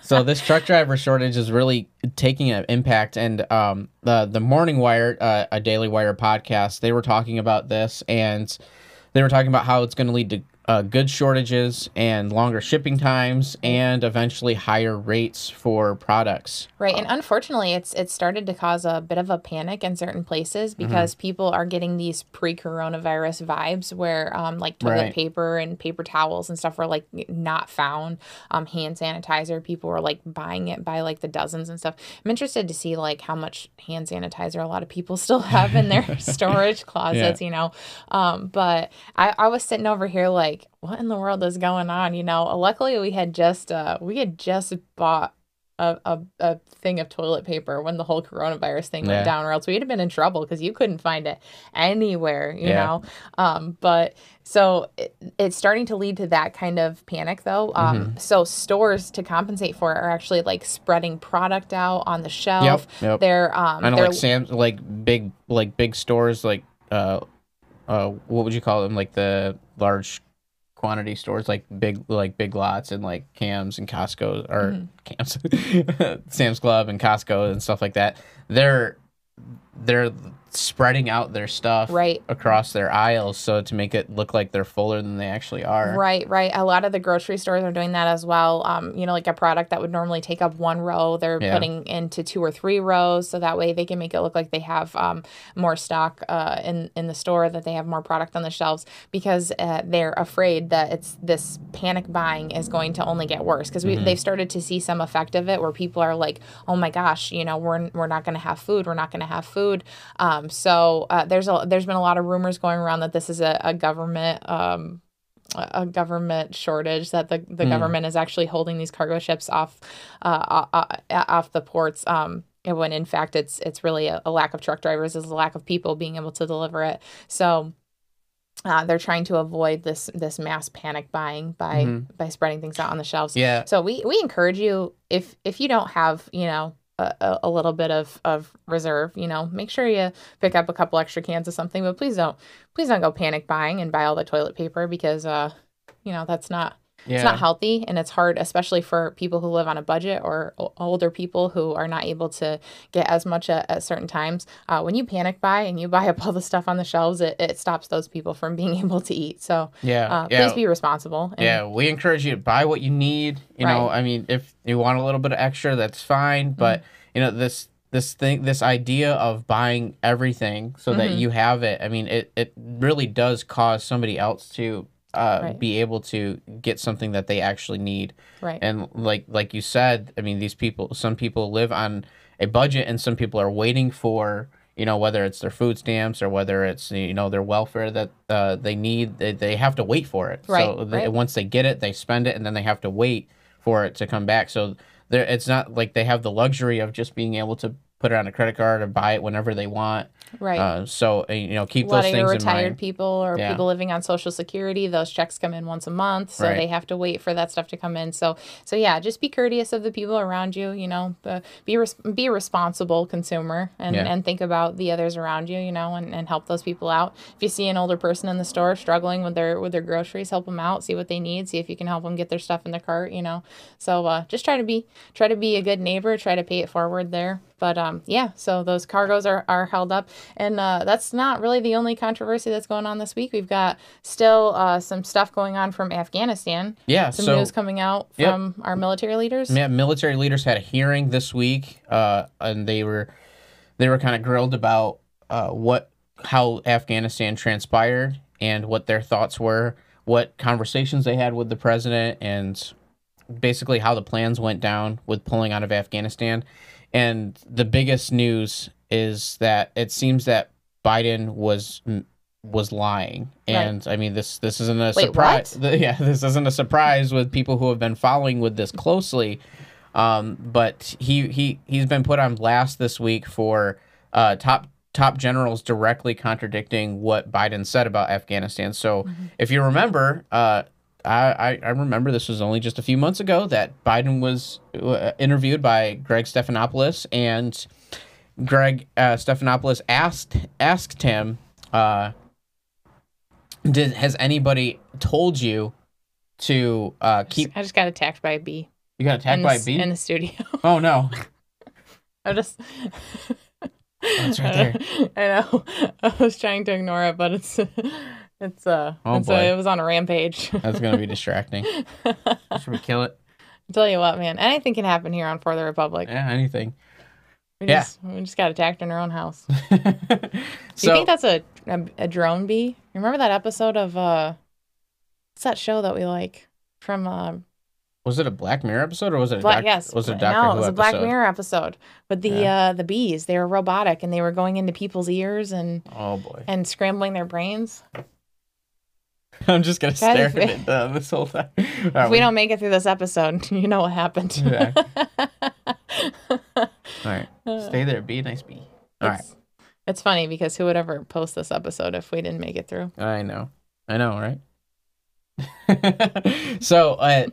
so this truck driver shortage is really taking an impact and um the the morning wire uh, a daily wire podcast they were talking about this and they were talking about how it's going to lead to uh, goods shortages and longer shipping times and eventually higher rates for products Right. And unfortunately, it's it's started to cause a bit of a panic in certain places Mm-hmm. because people are getting these pre-coronavirus vibes where um like toilet Right. paper and paper towels and stuff were like not found. Um hand sanitizer, people were like buying it by like the dozens and stuff. I'm interested to see like how much hand sanitizer a lot of people still have in their storage closets, you know. Um but I, I was sitting over here like what in the world is going on? You know, luckily we had just uh we had just bought a, a, a thing of toilet paper when the whole coronavirus thing Yeah. went down, or else we'd have been in trouble because you couldn't find it anywhere, you Yeah. know. Um, but so it, it's starting to lead to that kind of panic, though. Um, Mm-hmm. So stores to compensate for it are actually like spreading product out on the shelf. yep. They're um, I know they're like Sam's like big like big stores like uh uh what would you call them like the large quantity stores like big like big lots and like Cams and Costco or mm-hmm. Cams Sam's Club and Costco and stuff like that. They're they're spreading out their stuff Right. across their aisles so to make it look like they're fuller than they actually are. Right, right. A lot of the grocery stores are doing that as well. Um, you know, like a product that would normally take up one row, they're Yeah. putting into two or three rows, so that way they can make it look like they have um, more stock uh, in in the store, that they have more product on the shelves, because uh, they're afraid that it's this panic buying is going to only get worse. Because we they've started to see some effect of it, where people are like, "Oh my gosh, you know, we're we're not going to have food. We're not going to have food." Um, so uh, there's a there's been a lot of rumors going around that this is a, a government. Um, a government shortage that the, the government is actually holding these cargo ships off uh, off the ports um when in fact it's it's really a, a lack of truck drivers is a lack of people being able to deliver it so uh, they're trying to avoid this this mass panic buying by by spreading things out on the shelves Yeah. so we we encourage you if if you don't have you know a, a- little bit of of reserve. You know, make sure you pick up a couple extra cans of something, but please don't please don't go panic buying and buy all the toilet paper because uh, you know that's not Yeah. it's not healthy and it's hard especially for people who live on a budget or older people who are not able to get as much at, at certain times uh, when you panic buy and you buy up all the stuff on the shelves it, it stops those people from being able to eat so yeah. uh, yeah. please be responsible and, yeah, we encourage you to buy what you need. You know, I mean, if you want a little bit of extra, that's fine. Mm-hmm. But you know, this this thing, this idea of buying everything so that Mhm. you have it. I mean, it it really does cause somebody else to uh, Right. be able to get something that they actually need. right And like like you said, I mean, these people, some people live on a budget, and some people are waiting for you know whether it's their food stamps or whether it's you know their welfare that uh, they need. They, they have to wait for it. Right, So they, right. once they get it, they spend it, and then they have to wait for it to come back. So there, it's not like they have the luxury of just being able to put it on a credit card or buy it whenever they want. Right. Uh, so you know, keep a lot those of your things in retired people or Yeah. people living on social security those checks come in once a month so Right. they have to wait for that stuff to come in. So so yeah just be courteous of the people around you you know be res- be a responsible consumer and Yeah. and think about the others around you you know and, and help those people out. If you see an older person in the store struggling with their with their groceries help them out see what they need see if you can help them get their stuff in their cart you know. So uh, just try to be try to be a good neighbor try to pay it forward there. But um, yeah so those cargoes are, are held up and uh, that's not really the only controversy that's going on this week we've got still uh, some stuff going on from afghanistan Yeah. some so news coming out Yep. from our military leaders Yeah, military leaders had a hearing this week, uh, and they were they were kind of grilled about uh, what how Afghanistan transpired and what their thoughts were, what conversations they had with the president, and basically how the plans went down with pulling out of Afghanistan. And the biggest news is that it seems that Biden was was lying, and I mean this this isn't a Wait, surprise. Yeah, this isn't a surprise with people who have been following with this closely. Um, but he he he's been put on blast this week for uh, top top generals directly contradicting what Biden said about Afghanistan. So if you remember, uh, I, I I remember this was only just a few months ago that Biden was uh, interviewed by Greg Stephanopoulos and Greg uh, Stephanopoulos asked asked him, uh, "Did has anybody told you to uh, keep?" i just got attacked by a bee You got attacked in, by the, a bee. in the studio oh no! i just it's right there. i know i was trying to ignore it but it's it's uh Oh, it's, uh, boy. it was on a rampage That's gonna be distracting. Should we kill it? tell you what man anything can happen here on for the republic Yeah, anything. We yeah. just, we just got attacked in our own house so Do you think that's a, a a drone bee? Remember that episode of uh, what's that show that we like from uh, was it a Black Mirror episode or was it a Black? doc- yes, was it a no, Doctor it Who was a episode? Black Mirror episode. But the Yeah. uh, the bees, they were robotic and they were going into people's ears and Oh boy! and scrambling their brains. I'm just gonna stare at it uh, this whole time. If we don't make it through this episode, you know what happened. Yeah. Stay there. Be a nice bee. All right. it's, it's funny because who would ever post this episode if we didn't make it through? I know. I know, right? so, uh,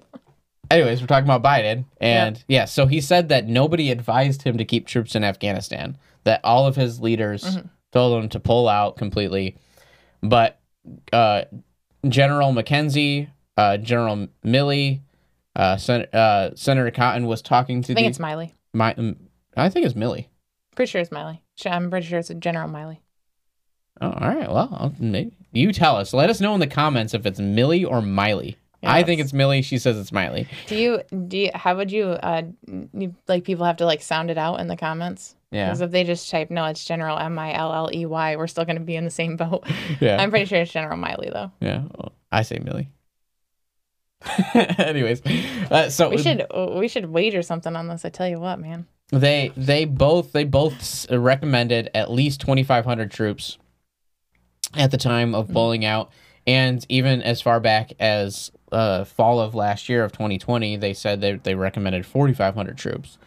anyways, we're talking about Biden. And yeah. so he said that nobody advised him to keep troops in Afghanistan, that all of his leaders Mhm. told him to pull out completely. But uh, General McKenzie, uh, General Milley, uh, Sen- uh, Senator Cotton was talking to I think the. it's Miley. my, um, I think it's Milley. Pretty sure it's Miley. I'm pretty sure it's a General Miley. Oh, all right. Well, maybe, you tell us. Let us know in the comments if it's Millie or Miley. Yeah, I think it's Millie. She says it's Miley. Do you do you, how would you uh you, like people have to like sound it out in the comments? Yeah. Because if they just type no, it's General M I L L E Y, we're still going to be in the same boat. Yeah. I'm pretty sure it's General Miley though. yeah. Well, I say Millie. Anyways, uh, so We should we should wager something on this. I tell you what, man. They they both they both recommended at least 2,500 troops at the time of pulling out, and even as far back as uh, fall of last year of 2020, they said they they recommended 4,500 troops,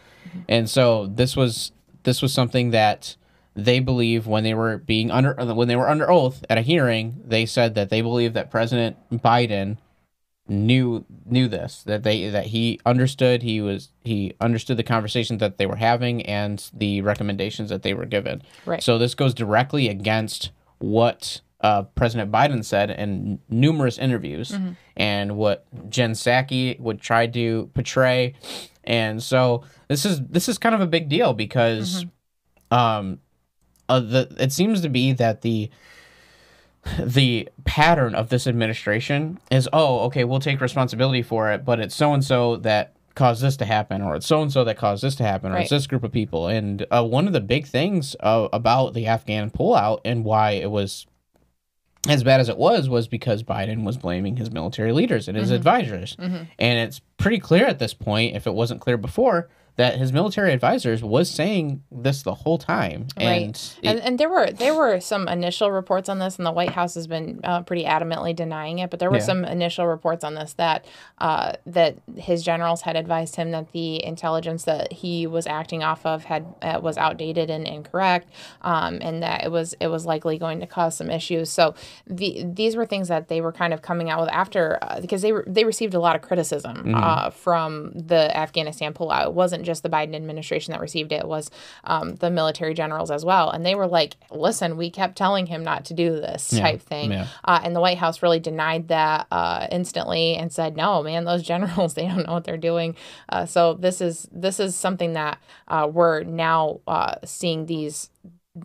and so this was this was something that they believe when they were being under when they were under oath at a hearing, they said that they believe that President Biden knew knew this that they that he understood he was he understood the conversations that they were having and the recommendations that they were given. Right. So this goes directly against what uh, President Biden said in numerous interviews Mm-hmm. and what Jen Psaki would try to portray. And so this is this is kind of a big deal because Mm-hmm. um uh, the it seems to be that the the pattern of this administration is oh okay we'll take responsibility for it but it's so and so that caused this to happen or it's so and so that caused this to happen or Right. it's this group of people. And uh, one of the big things uh, about the Afghan pullout and why it was as bad as it was was because Biden was blaming his military leaders and his advisors. And it's pretty clear at this point if it wasn't clear before that his military advisors was saying this the whole time and right. it- and, and there were there were some initial reports on this, and the White House has been uh, pretty adamantly denying it. But there were Yeah. some initial reports on this that uh, that his generals had advised him that the intelligence that he was acting off of had uh, was outdated and incorrect, um, and that it was it was likely going to cause some issues. So the these were things that they were kind of coming out with after uh, because they were they received a lot of criticism uh, from the Afghanistan pullout. It wasn't just the Biden administration that received it; it was um, the military generals as well. And they were like, "Listen, we kept telling him not to do this type thing." yeah. Uh, and the White House really denied that uh, instantly and said, "No, man, those generals they don't know what they're doing." Uh, so this is this is something that uh, we're now uh, seeing these.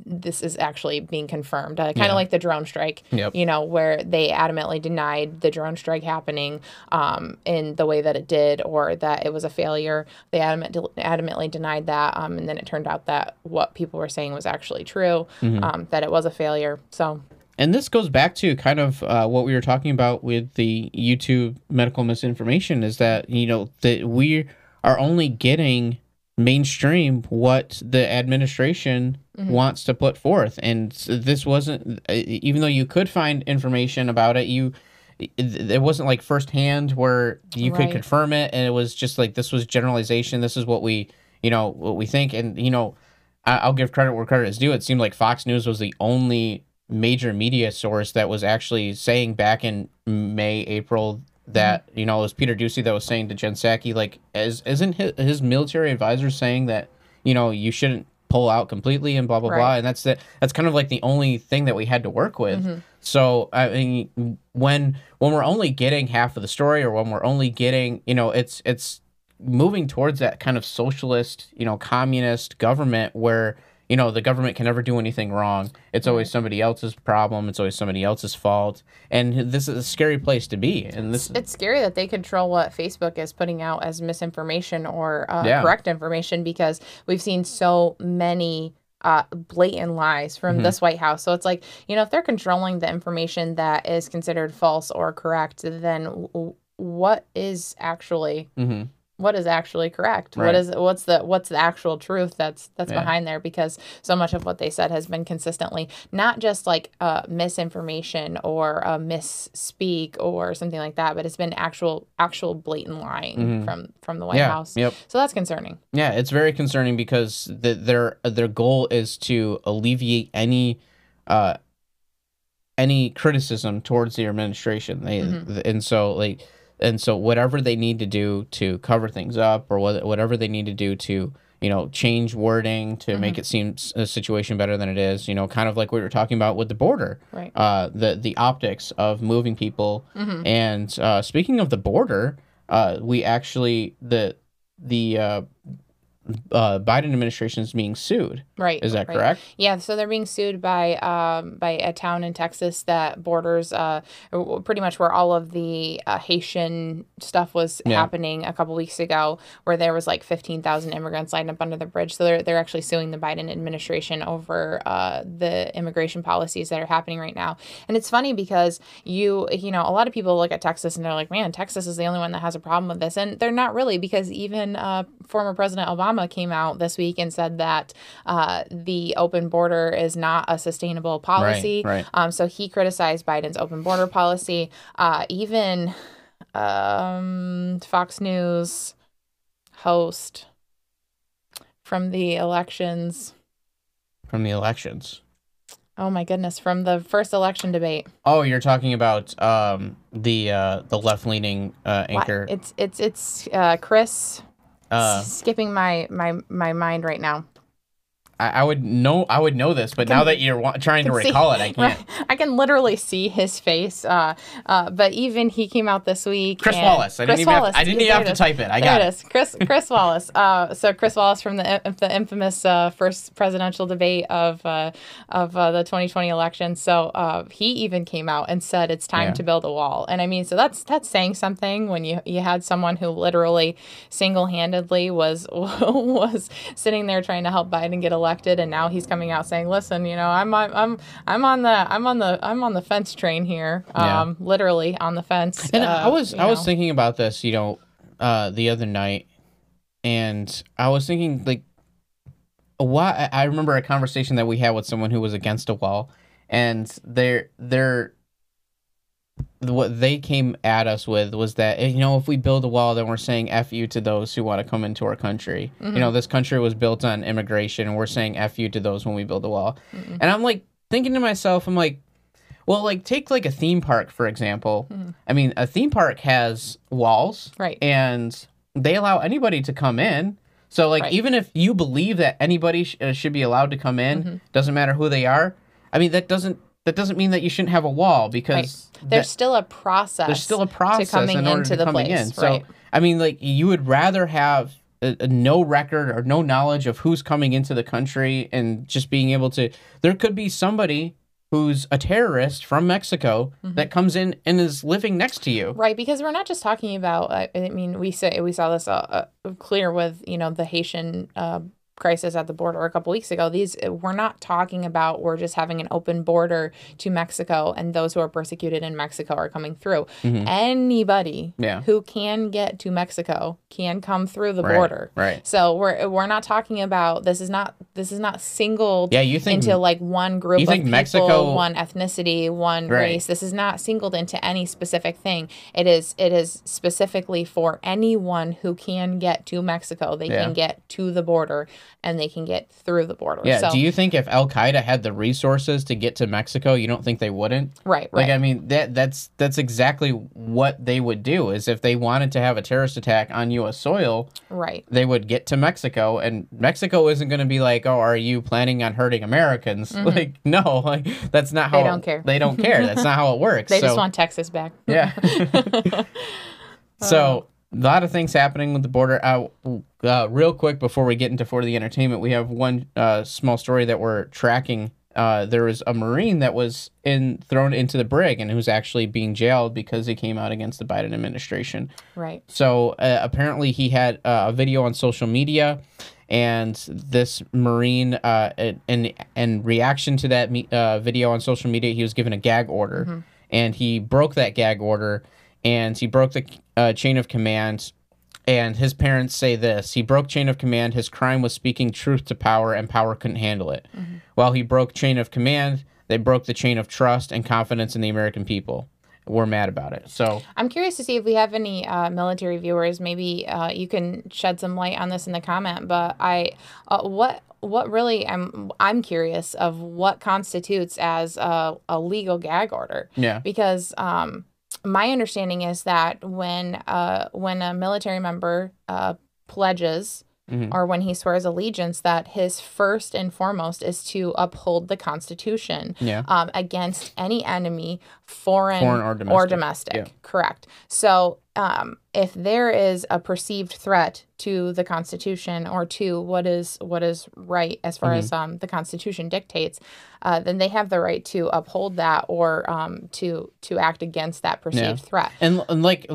This is actually being confirmed, uh, kind of Yeah. like the drone strike. Yep. You know, where they adamantly denied the drone strike happening um, in the way that it did, or that it was a failure. They adamant, adamantly denied that, um, and then it turned out that what people were saying was actually true, Mm-hmm. um, that it was a failure. So And this goes back to kind of uh, what we were talking about with the YouTube medical misinformation is that, you know, that we are only getting mainstream what the administration wants to put forth. And this wasn't, uh, even though you could find information about it, you, it, it wasn't like firsthand where you could confirm it. And it was just like, this was generalization. This is what we, you know, what we think. And, you know, I'll give credit where credit is due. It seemed like Fox News was the only major media source that was actually saying back in May, April that you know it was Peter Doocy that was saying to Jen Psaki like, is isn't his, his military advisor saying that you know you shouldn't pull out completely and blah blah blah, and that's the that's kind of like the only thing that we had to work with. Mm-hmm. So I mean, when when we're only getting half of the story, or when we're only getting you know it's it's moving towards that kind of socialist, you know, communist government where, you know, the government can never do anything wrong. It's always somebody else's problem. It's always somebody else's fault. And this is a scary place to be. And this, it's scary that they control what Facebook is putting out as misinformation or uh, Yeah. correct information because we've seen so many uh, blatant lies from Mm-hmm. this White House. So it's like, you know, if they're controlling the information that is considered false or correct, then w- what is actually Mhm. What is actually correct? What Right. is what's the what's the actual truth that's that's Yeah. behind there? Because so much of what they said has been consistently not just like uh, misinformation or a misspeak or something like that, but it's been actual actual blatant lying from from the White Mm-hmm. Yeah, House. yep. So that's concerning. Yeah, it's very concerning because the, their their goal is to alleviate any uh any criticism towards the administration. They and so like and so whatever they need to do to cover things up or what, whatever they need to do to you know change wording to make it seem a situation better than it is you know kind of like we were talking about with the border Right. uh the the optics of moving people. And uh speaking of the border uh we actually the the uh Biden administration is being sued Right. is that right. correct Yeah, so they're being sued by um, by a town in Texas that borders uh, pretty much where all of the uh, Haitian stuff was Yeah. happening a couple weeks ago, where there was like fifteen thousand immigrants lined up under the bridge. So they're they're actually suing the Biden administration over uh, the immigration policies that are happening right now. And it's funny because you you know a lot of people look at Texas and they're like, man, Texas is the only one that has a problem with this, and they're not really because even uh, former President Obama came out this week and said that. Uh, the open border is not a sustainable policy. right. Um, so he criticized Biden's open border policy. Uh, even um, Fox News host from the elections. from the elections Oh my goodness, from the first election debate. Oh, you're talking about um, the uh, the left leaning uh, anchor. It's it's it's uh, Chris. Uh, skipping my my my mind right now. I, I would know I would know this, but now that you're wa- trying to can see- recall it, I can't. Right. I can literally see his face. Uh, uh, but even he came out this week. Chris Wallace. I didn't Chris even have, Wallace. I didn't even have to type it. I There got it it. is, Chris Chris Wallace. Uh, so Chris Wallace from the the infamous uh, first presidential debate of uh, of uh, the 2020 election. So uh, he even came out and said it's time Yeah. to build a wall. And I mean, so that's that's saying something when you you had someone who literally single handedly was was sitting there trying to help Biden get elected, and now he's coming out saying, "Listen, you know, I'm I'm I'm I'm on the I'm on the I'm on the fence train here, Yeah. um, literally on the fence." And uh, I was I was thinking about this, you know, uh, the other night, and I was thinking like, why? I I remember a conversation that we had with someone who was against a wall, and they're they're what they came at us with was that eh, you know if we build a wall then we're saying f you to those who want to come into our country. You know this country was built on immigration and we're saying f you to those when we build a wall. And i'm like thinking to myself i'm like well like take like a theme park for example. I mean a theme park has walls Right. and they allow anybody to come in. So like Right. even if you believe that anybody sh- uh, should be allowed to come in Mm-hmm. doesn't matter who they are i mean that doesn't that doesn't mean that you shouldn't have a wall because Right. There's that- still a process. there's still a process to coming in into to the coming place. in. So right. I mean, like you would rather have a, a no record or no knowledge of who's coming into the country and just being able to. There could be somebody who's a terrorist from Mexico Mm-hmm. that comes in and is living next to you. Right, because we're not just talking about. I I mean, we say we saw this uh, uh, clear with you know the Haitian uh, crisis at the border a couple weeks ago. These we're not talking about. We're just having an open border to Mexico, and those who are persecuted in Mexico are coming through. Anybody Mm-hmm. Yeah. who can get to Mexico can come through the Right, border. right. So we're we're not talking about. This is not this is not singled. Yeah, you think- into like one group you of think people, Mexico- one ethnicity, one Right. race. This is not singled into any specific thing. It is it is specifically for anyone who can get to Mexico. They Yeah. can get to the border and they can get through the border. Yeah. So, Do you think if Al Qaeda had the resources to get to Mexico, you don't think they wouldn't? right, right. Like I mean that that's that's exactly what they would do is if they wanted to have a terrorist attack on US soil, right. they would get to Mexico and Mexico isn't going to be like, "Oh, are you planning on hurting Americans?" Like, no, like that's not how Mm-hmm. don't care. They don't care. That's not how it works. They so, just want Texas back. Yeah. so, a lot of things happening with the border. Uh, uh, real quick before we get into for the entertainment, we have one uh, small story that we're tracking. Uh, there was a Marine that was in thrown into the brig and who's actually being jailed because he came out against the Biden administration. right. So uh, apparently he had uh, a video on social media, and this Marine, uh, in in reaction to that me- uh, video on social media, he was given a gag order, and he broke that gag order, and he broke the uh, chain of command. And his parents say this: he broke chain of command. His crime was speaking truth to power, and power couldn't handle it. While he broke chain of command, they broke the chain of trust and confidence in the American people. We're mad about it. So I'm curious to see if we have any uh, military viewers. Maybe uh, you can shed some light on this in the comment. But I, uh, what what really I'm I'm curious of what constitutes as a, a legal gag order. Yeah. Because um, my understanding is that when uh, when a military member uh, pledges. Mhm. Or when he swears allegiance, that his first and foremost is to uphold the Constitution Yeah. um, against any enemy, foreign, Foreign or domestic. domestic. Yeah. Correct. So, um, if there is a perceived threat to the Constitution or to what is what is right as far Mm-hmm. as um, the Constitution dictates, uh, then they have the right to uphold that or um, to to act against that perceived threat. And, and like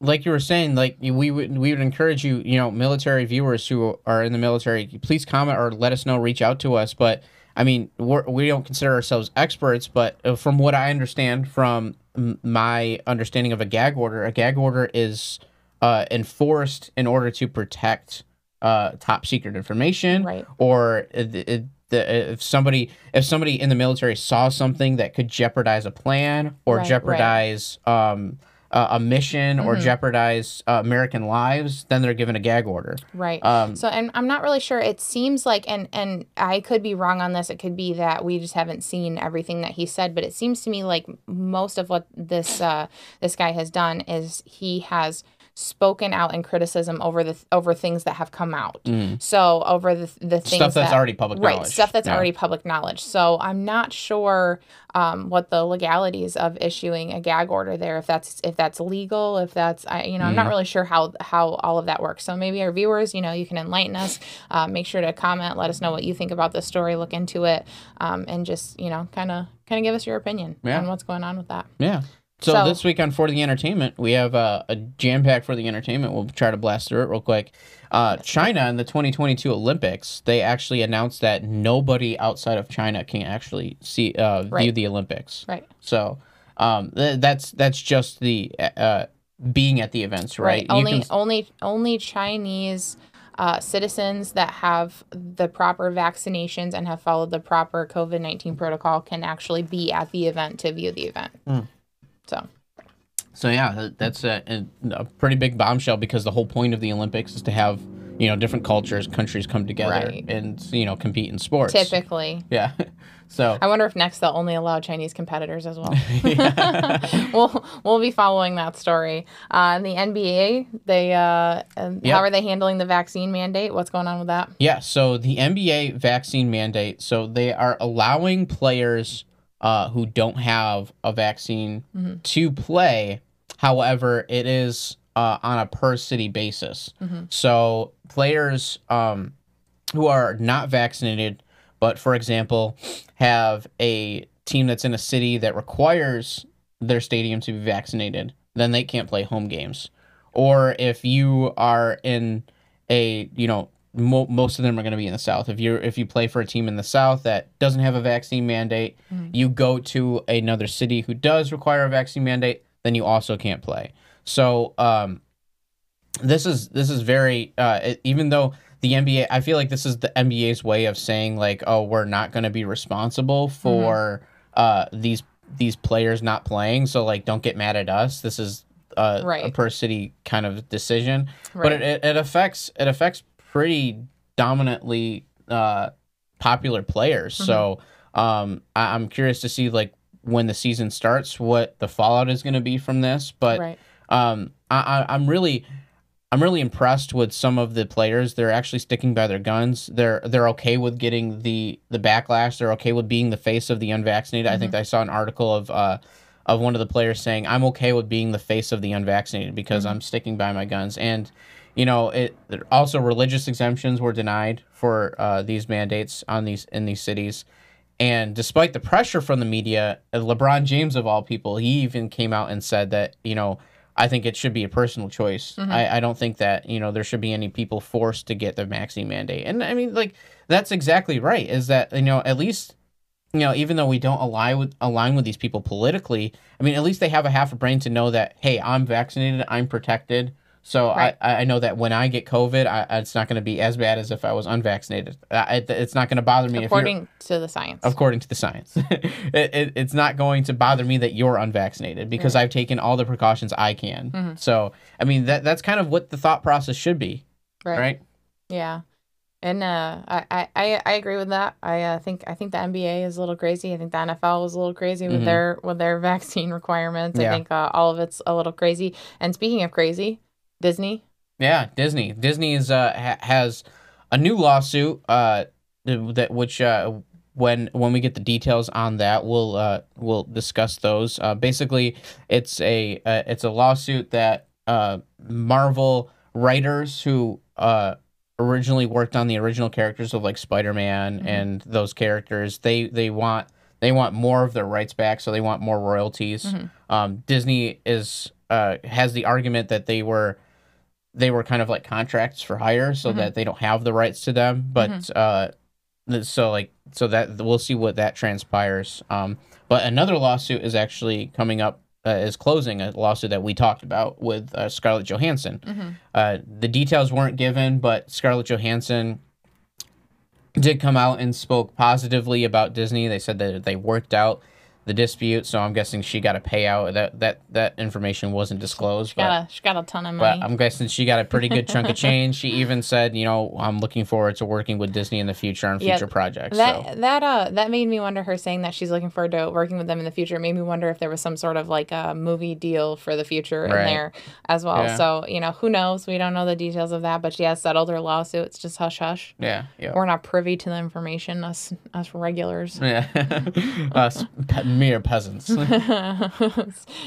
like you were saying, like we would we would encourage you, you know, military viewers who are in the military, please comment or let us know, reach out to us. But I mean, we're, we don't consider ourselves experts, but uh, from what I understand from my understanding of a gag order, a gag order is uh, enforced in order to protect uh, top secret information, Right. Or it, it, the, if somebody if somebody in the military saw something that could jeopardize a plan or Right, right. jeopardize um, uh, a mission or jeopardize uh, American lives, then they're given a gag order. Right. Um, so, and I'm not really sure. It seems like, and and I could be wrong on this. It could be that we just haven't seen everything that he said, but it seems to me like most of what this uh, this guy has done is he has spoken out in criticism over the over things that have come out. So over the the things Mm. Stuff that's that- already public right, knowledge. stuff that's Yeah. already public knowledge. So I'm not sure um, what the legalities of issuing a gag order there. If that's if that's legal, if that's I you know I'm not Mm-hmm. really sure how how all of that works. So maybe our viewers, you know, you can enlighten us. Uh, make sure to comment. Let us know what you think about this story. Look into it, um, and just you know, kind of kind of give us your opinion Yeah. on what's going on with that. Yeah. So, So- this week on For the Entertainment, we have uh, a jam pack for the entertainment. We'll try to blast through it real quick. Uh, China in the 2022 Olympics, they actually announced that nobody outside of China can actually see uh, view the Olympics. Right. So um, th- that's that's just the uh, being at the events, right? You Only can- only only Chinese. Uh, citizens that have the proper vaccinations and have followed the proper COVID 19 protocol can actually be at the event to view the event. Hmm. So, So yeah, that- that's a, a, a pretty big bombshell because the whole point of the Olympics is to have you know different cultures, countries come together Right. and you know compete in sports. typically, Yeah. So I wonder if next they'll only allow Chinese competitors as well. we'll we'll be following that story. Uh, in the NBA, they uh, Yep. how are they handling the vaccine mandate? What's going on with that? Yeah, so the NBA vaccine mandate, so they are allowing players uh, who don't have a vaccine to play. However, it is uh, on a per city basis. So players um, who are not vaccinated, but for example, have a team that's in a city that requires their stadium to be vaccinated, then they can't play home games. Or if you are in a, you know, mo- most of them are going to be in the South. If you if you play for a team in the South that doesn't have a vaccine mandate, you go to another city who does require a vaccine mandate, then you also can't play. So um, this is this is very uh, even though the NBA, I feel like this is the NBA's way of saying like, oh, we're not going to be responsible for uh, these these players not playing. So like, don't get mad at us. This is uh, a Right. per city kind of decision, but Right. it, it, it affects it affects pretty dominantly uh, popular players. So um, I, I'm curious to see like when the season starts, what the fallout is going to be from this. But Right. um, I, I, I'm really, I'm really impressed with some of the players. They're actually sticking by their guns. They're they're okay with getting the the backlash. They're okay with being the face of the unvaccinated. I think I saw an article of uh, of one of the players saying, "I'm okay with being the face of the unvaccinated because I'm sticking by my guns." And you know, it also religious exemptions were denied for uh, these mandates on these in these cities. And despite the pressure from the media, uh, LeBron James of all people, he even came out and said that you know I think it should be a personal choice. I, I don't think that you know there should be any people forced to get the vaccine mandate. And I mean, like that's exactly right. Is that you know at least you know even though we don't align with align with these people politically, I mean at least they have a half a brain to know that hey, I'm vaccinated, I'm protected. So Right. I, I know that when I get COVID, I, it's not going to be as bad as if I was unvaccinated. I, it's not going to bother me if According to the science. according to the science. it, it, it's not going to bother me that you're unvaccinated because I've taken all the precautions I can. Mm-hmm. So, I mean, that that's kind of what the thought process should be, right? Yeah. And uh, I, I, I agree with that. I uh, think I think the NBA is a little crazy. I think the NFL was a little crazy with Mhm. their with their vaccine requirements. Yeah. I think uh, all of it's a little crazy. And speaking of crazy, Disney. Yeah, Disney. Disney is uh ha- has a new lawsuit uh that which uh when when we get the details on that we'll uh we'll discuss those. Uh basically it's a uh, it's a lawsuit that uh Marvel writers who uh originally worked on the original characters of like Spider-Man and those characters they they want they want more of their rights back so they want more royalties. Um Disney is uh has the argument that they were they were kind of like contracts for hire so that they don't have the rights to them but uh so like so that we'll see what that transpires um but another lawsuit is actually coming up uh, is closing a lawsuit that we talked about with uh, Scarlett Johansson. Uh, the details weren't given, but Scarlett Johansson did come out and spoke positively about Disney. They said that they worked out the dispute. So I'm guessing she got a payout. That that that information wasn't disclosed. but, Got a, she got a ton of money. but. I'm guessing she got a pretty good chunk of change. She even said, you know, I'm looking forward to working with Disney in the future on Yeah, future projects. That so that uh that made me wonder. Her saying that she's looking forward to working with them in the future made me wonder if there was some sort of like a movie deal for the future in there as well. Yeah. So you know, who knows? We don't know the details of that, but she has settled her lawsuit. It's just hush hush. yeah, yeah. We're not privy to the information. Us us regulars. yeah, us mere peasants. you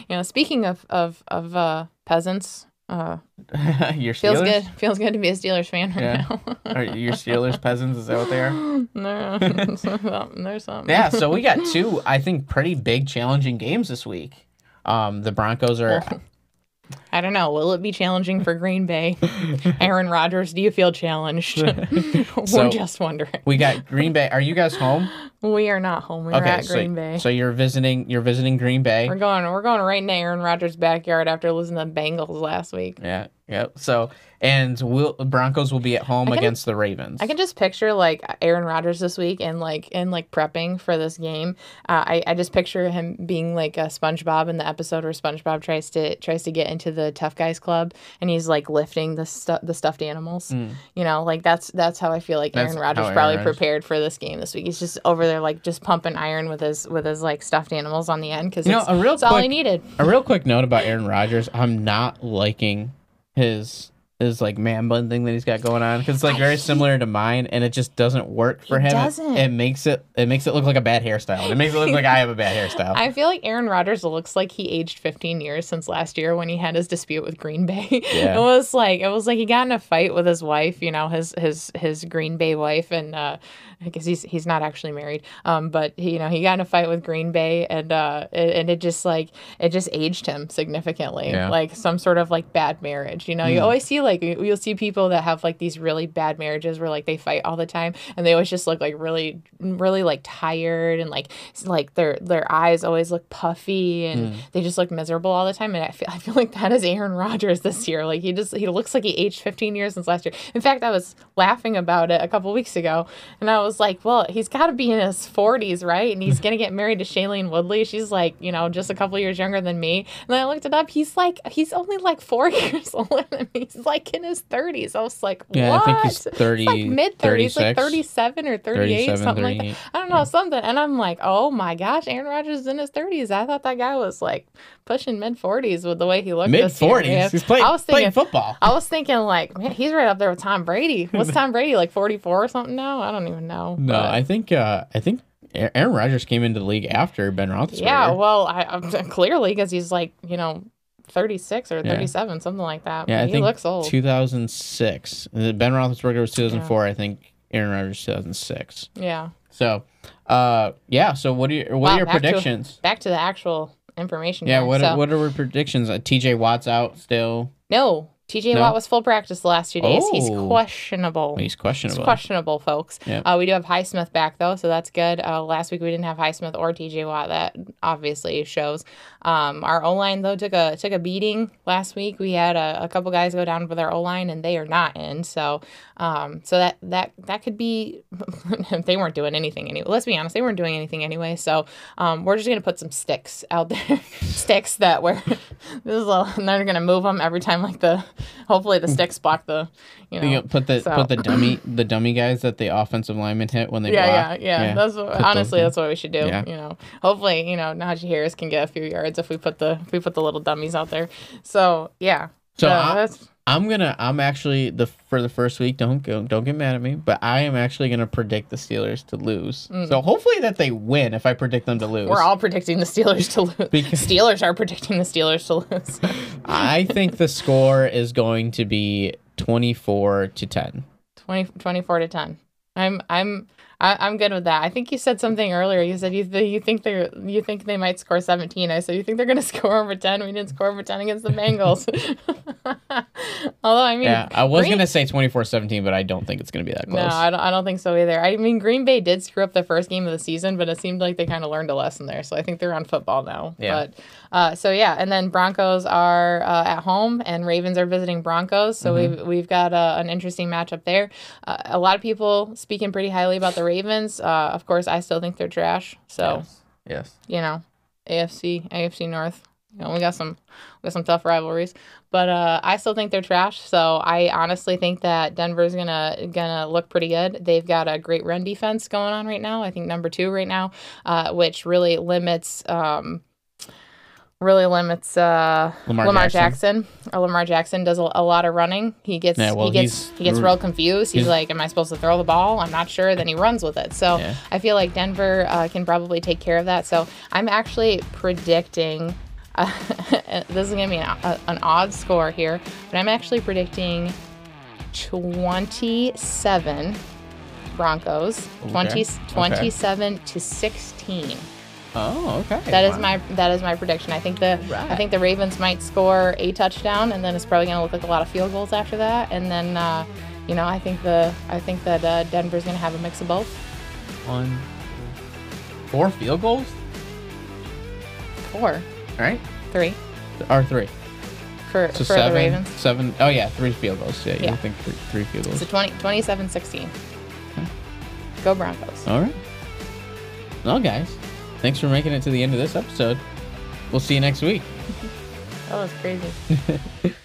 know, speaking of of of uh, peasants, uh, Your feels good. Feels good to be a Steelers fan right Yeah. now. Are your Steelers peasants? Is that what they are? no, there's something. There's something. Yeah. So we got two, I think, pretty big, challenging games this week. Um, the Broncos are. I don't know. Will it be challenging for Green Bay? Aaron Rodgers, do you feel challenged? So- We're just wondering. We got Green Bay. Are you guys home? We are not home. We're at so, Green Bay. so you're visiting. You're visiting Green Bay. we're going. We're going right into Aaron Rodgers' backyard after losing the Bengals last week. Yeah. Yep. So and we'll Broncos will be at home can- against the Ravens. I can just picture like Aaron Rodgers this week and like and like prepping for this game. Uh, I I just picture him being like a SpongeBob in the episode where SpongeBob tries to tries to get into the tough guys club and he's like lifting the stu- the stuffed animals. Mm. You know, like that's that's how I feel like. That's Aaron Rodgers Aaron probably Rodgers- prepared for this game this week. He's just over there like just pumping iron with his with his like stuffed animals on the end because You know, a real it's all he quick- needed. A real quick note about Aaron Rodgers. I'm not liking his his like man bun thing that he's got going on because it's like very similar to mine, and it just doesn't work for It him. It- doesn't. It, makes it it makes it look like a bad hairstyle. It makes it look like I have a bad hairstyle. I feel like Aaron Rodgers looks like he aged 15 years since last year when he had his dispute with Green Bay. Yeah. it was like it was like he got in a fight with his wife, you know, his his his Green Bay wife, and uh, Guess he's he's not actually married. Um, but he, you know, he got in a fight with Green Bay, and uh, it, and it just like it just aged him significantly, Yeah. like some sort of like bad marriage. You know, you always see like you- you'll see people that have like these really bad marriages where like they fight all the time, and they always just look like really really like tired and like like their their eyes always look puffy and they just look miserable all the time. And I feel I feel like that is Aaron Rodgers this year. Like he just he looks like he aged 15 years since last year. In fact, I was laughing about it a couple weeks ago, and I was like, well, he's got to be in his 40s, right? And he's gonna get married to Shailene Woodley. She's like you know just a couple years younger than me. And then I looked it up. He's like he's only like four years older than me. He's like in his 30s. I was like, Yeah, what? I think he's It's 30 like mid 30s, like 37 or 38, 37, something like that. I don't know, something. And I'm like, oh my gosh, Aaron Rodgers is in his 30s. I thought that guy was like pushing mid 40s with the way he looked. Mid forties. He's playing, I was playing thinking, football. I was thinking like, man, he's right up there with Tom Brady. What's Tom Brady like 44 or something now? I don't even know. No, but- I think uh, I think Aaron Rodgers came into the league after Ben Roethlisberger. yeah, well, I, I'm clearly because he's like you know 36 or Yeah. 37, something like that. yeah, I he think looks old. 2006. Uh, Ben Roethlisberger was 2004. I think Aaron Rodgers 2006. yeah. So, uh, yeah. So what are your what Wow, are your back to- predictions? Back to the actual information. Yeah, here. what So- are, what are our predictions? Uh, T.J. Watt's out still. No, TJ No? Watt was full practice the last two days. He's Oh. questionable. He's questionable. He's questionable. questionable, folks. Yeah. Uh, we do have Highsmith back though, so that's good. Uh, last week we didn't have Highsmith or TJ Watt. That obviously shows. Um, our O line though took a took a beating last week. We had a, a couple guys go down with our O line, and they are not in. So, um, so that that that could be. they weren't doing anything anyway. Let's be honest, they weren't doing anything anyway. So, um, we're just gonna put some sticks out there, sticks that were. this is a, and they're gonna move them every time. Like the, hopefully the sticks block the, you know. You put the so- put the dummy the dummy guys that the offensive lineman hit when they yeah, block. yeah, yeah, That's what, honestly that's what we should do. Yeah. You know, hopefully, you know, Najee Harris can get a few yards if we put the if we put the little dummies out there. So yeah. So I- that's I'm gonna. I'm actually the for the first week. Don't go. Don't get mad at me. But I am actually gonna predict the Steelers to lose. So hopefully that they win. If I predict them to lose, Mm. we're all predicting the Steelers to lose. Because- Steelers are predicting the Steelers to lose. I think the score is going to be 24 to 10. 20, 24 to 10. I'm I'm I, I'm good with that. I think you said something earlier. You said you th- you think they you think they might score 17. I said you think they're going to score over 10. We didn't score over 10 against the Bengals. Although I mean, Yeah, I was Green- gonna say 24-17, but I don't think it's gonna be that close. No, I don't, I don't think so either. I mean, Green Bay did screw up the first game of the season, but it seemed like they kind of learned a lesson there. So I think they're on football now. Yeah. But uh, so yeah, and then Broncos are uh, at home, and Ravens are visiting Broncos. So Mm-hmm. we've we've got uh, an interesting matchup there. Uh, a lot of people speaking pretty highly about the Ravens. Uh, of course, I still think they're trash. So Yes. yes. you know, AFC, AFC North. You know, we got some we got some tough rivalries, but uh, I still think they're trash. So I honestly think that Denver's gonna gonna look pretty good. They've got a great run defense going on right now. I think number two right now, uh, which really limits. Um, really limits uh, Lamar Lamar, Jackson. Jackson. Uh, Lamar Jackson does a, a lot of running. He gets Yeah, well, he gets he gets real confused. He's, he's- like, "Am I supposed to throw the ball? I'm not sure." Then he runs with it. So Yeah. I feel like Denver uh, can probably take care of that. So I'm actually predicting. Uh, this is gonna be an, a, an odd score here, but I'm actually predicting 27 Broncos, 20, Okay. 27 to 16. Oh, okay. That is Wow. my that is my prediction. I think the I think the Ravens might score a touchdown, and then it's probably going to look like a lot of field goals after that. And then, uh, you know, I think the I think that uh, Denver's going to have a mix of both. one, four field goals. Four, All right, three or three. for So for seven, the Ravens. seven. Oh yeah, three field goals. Yeah, you Yeah. think three, three field goals. So 20, 27 16. Go Broncos. All right. Well, guys, thanks for making it to the end of this episode. We'll see you next week. That was crazy.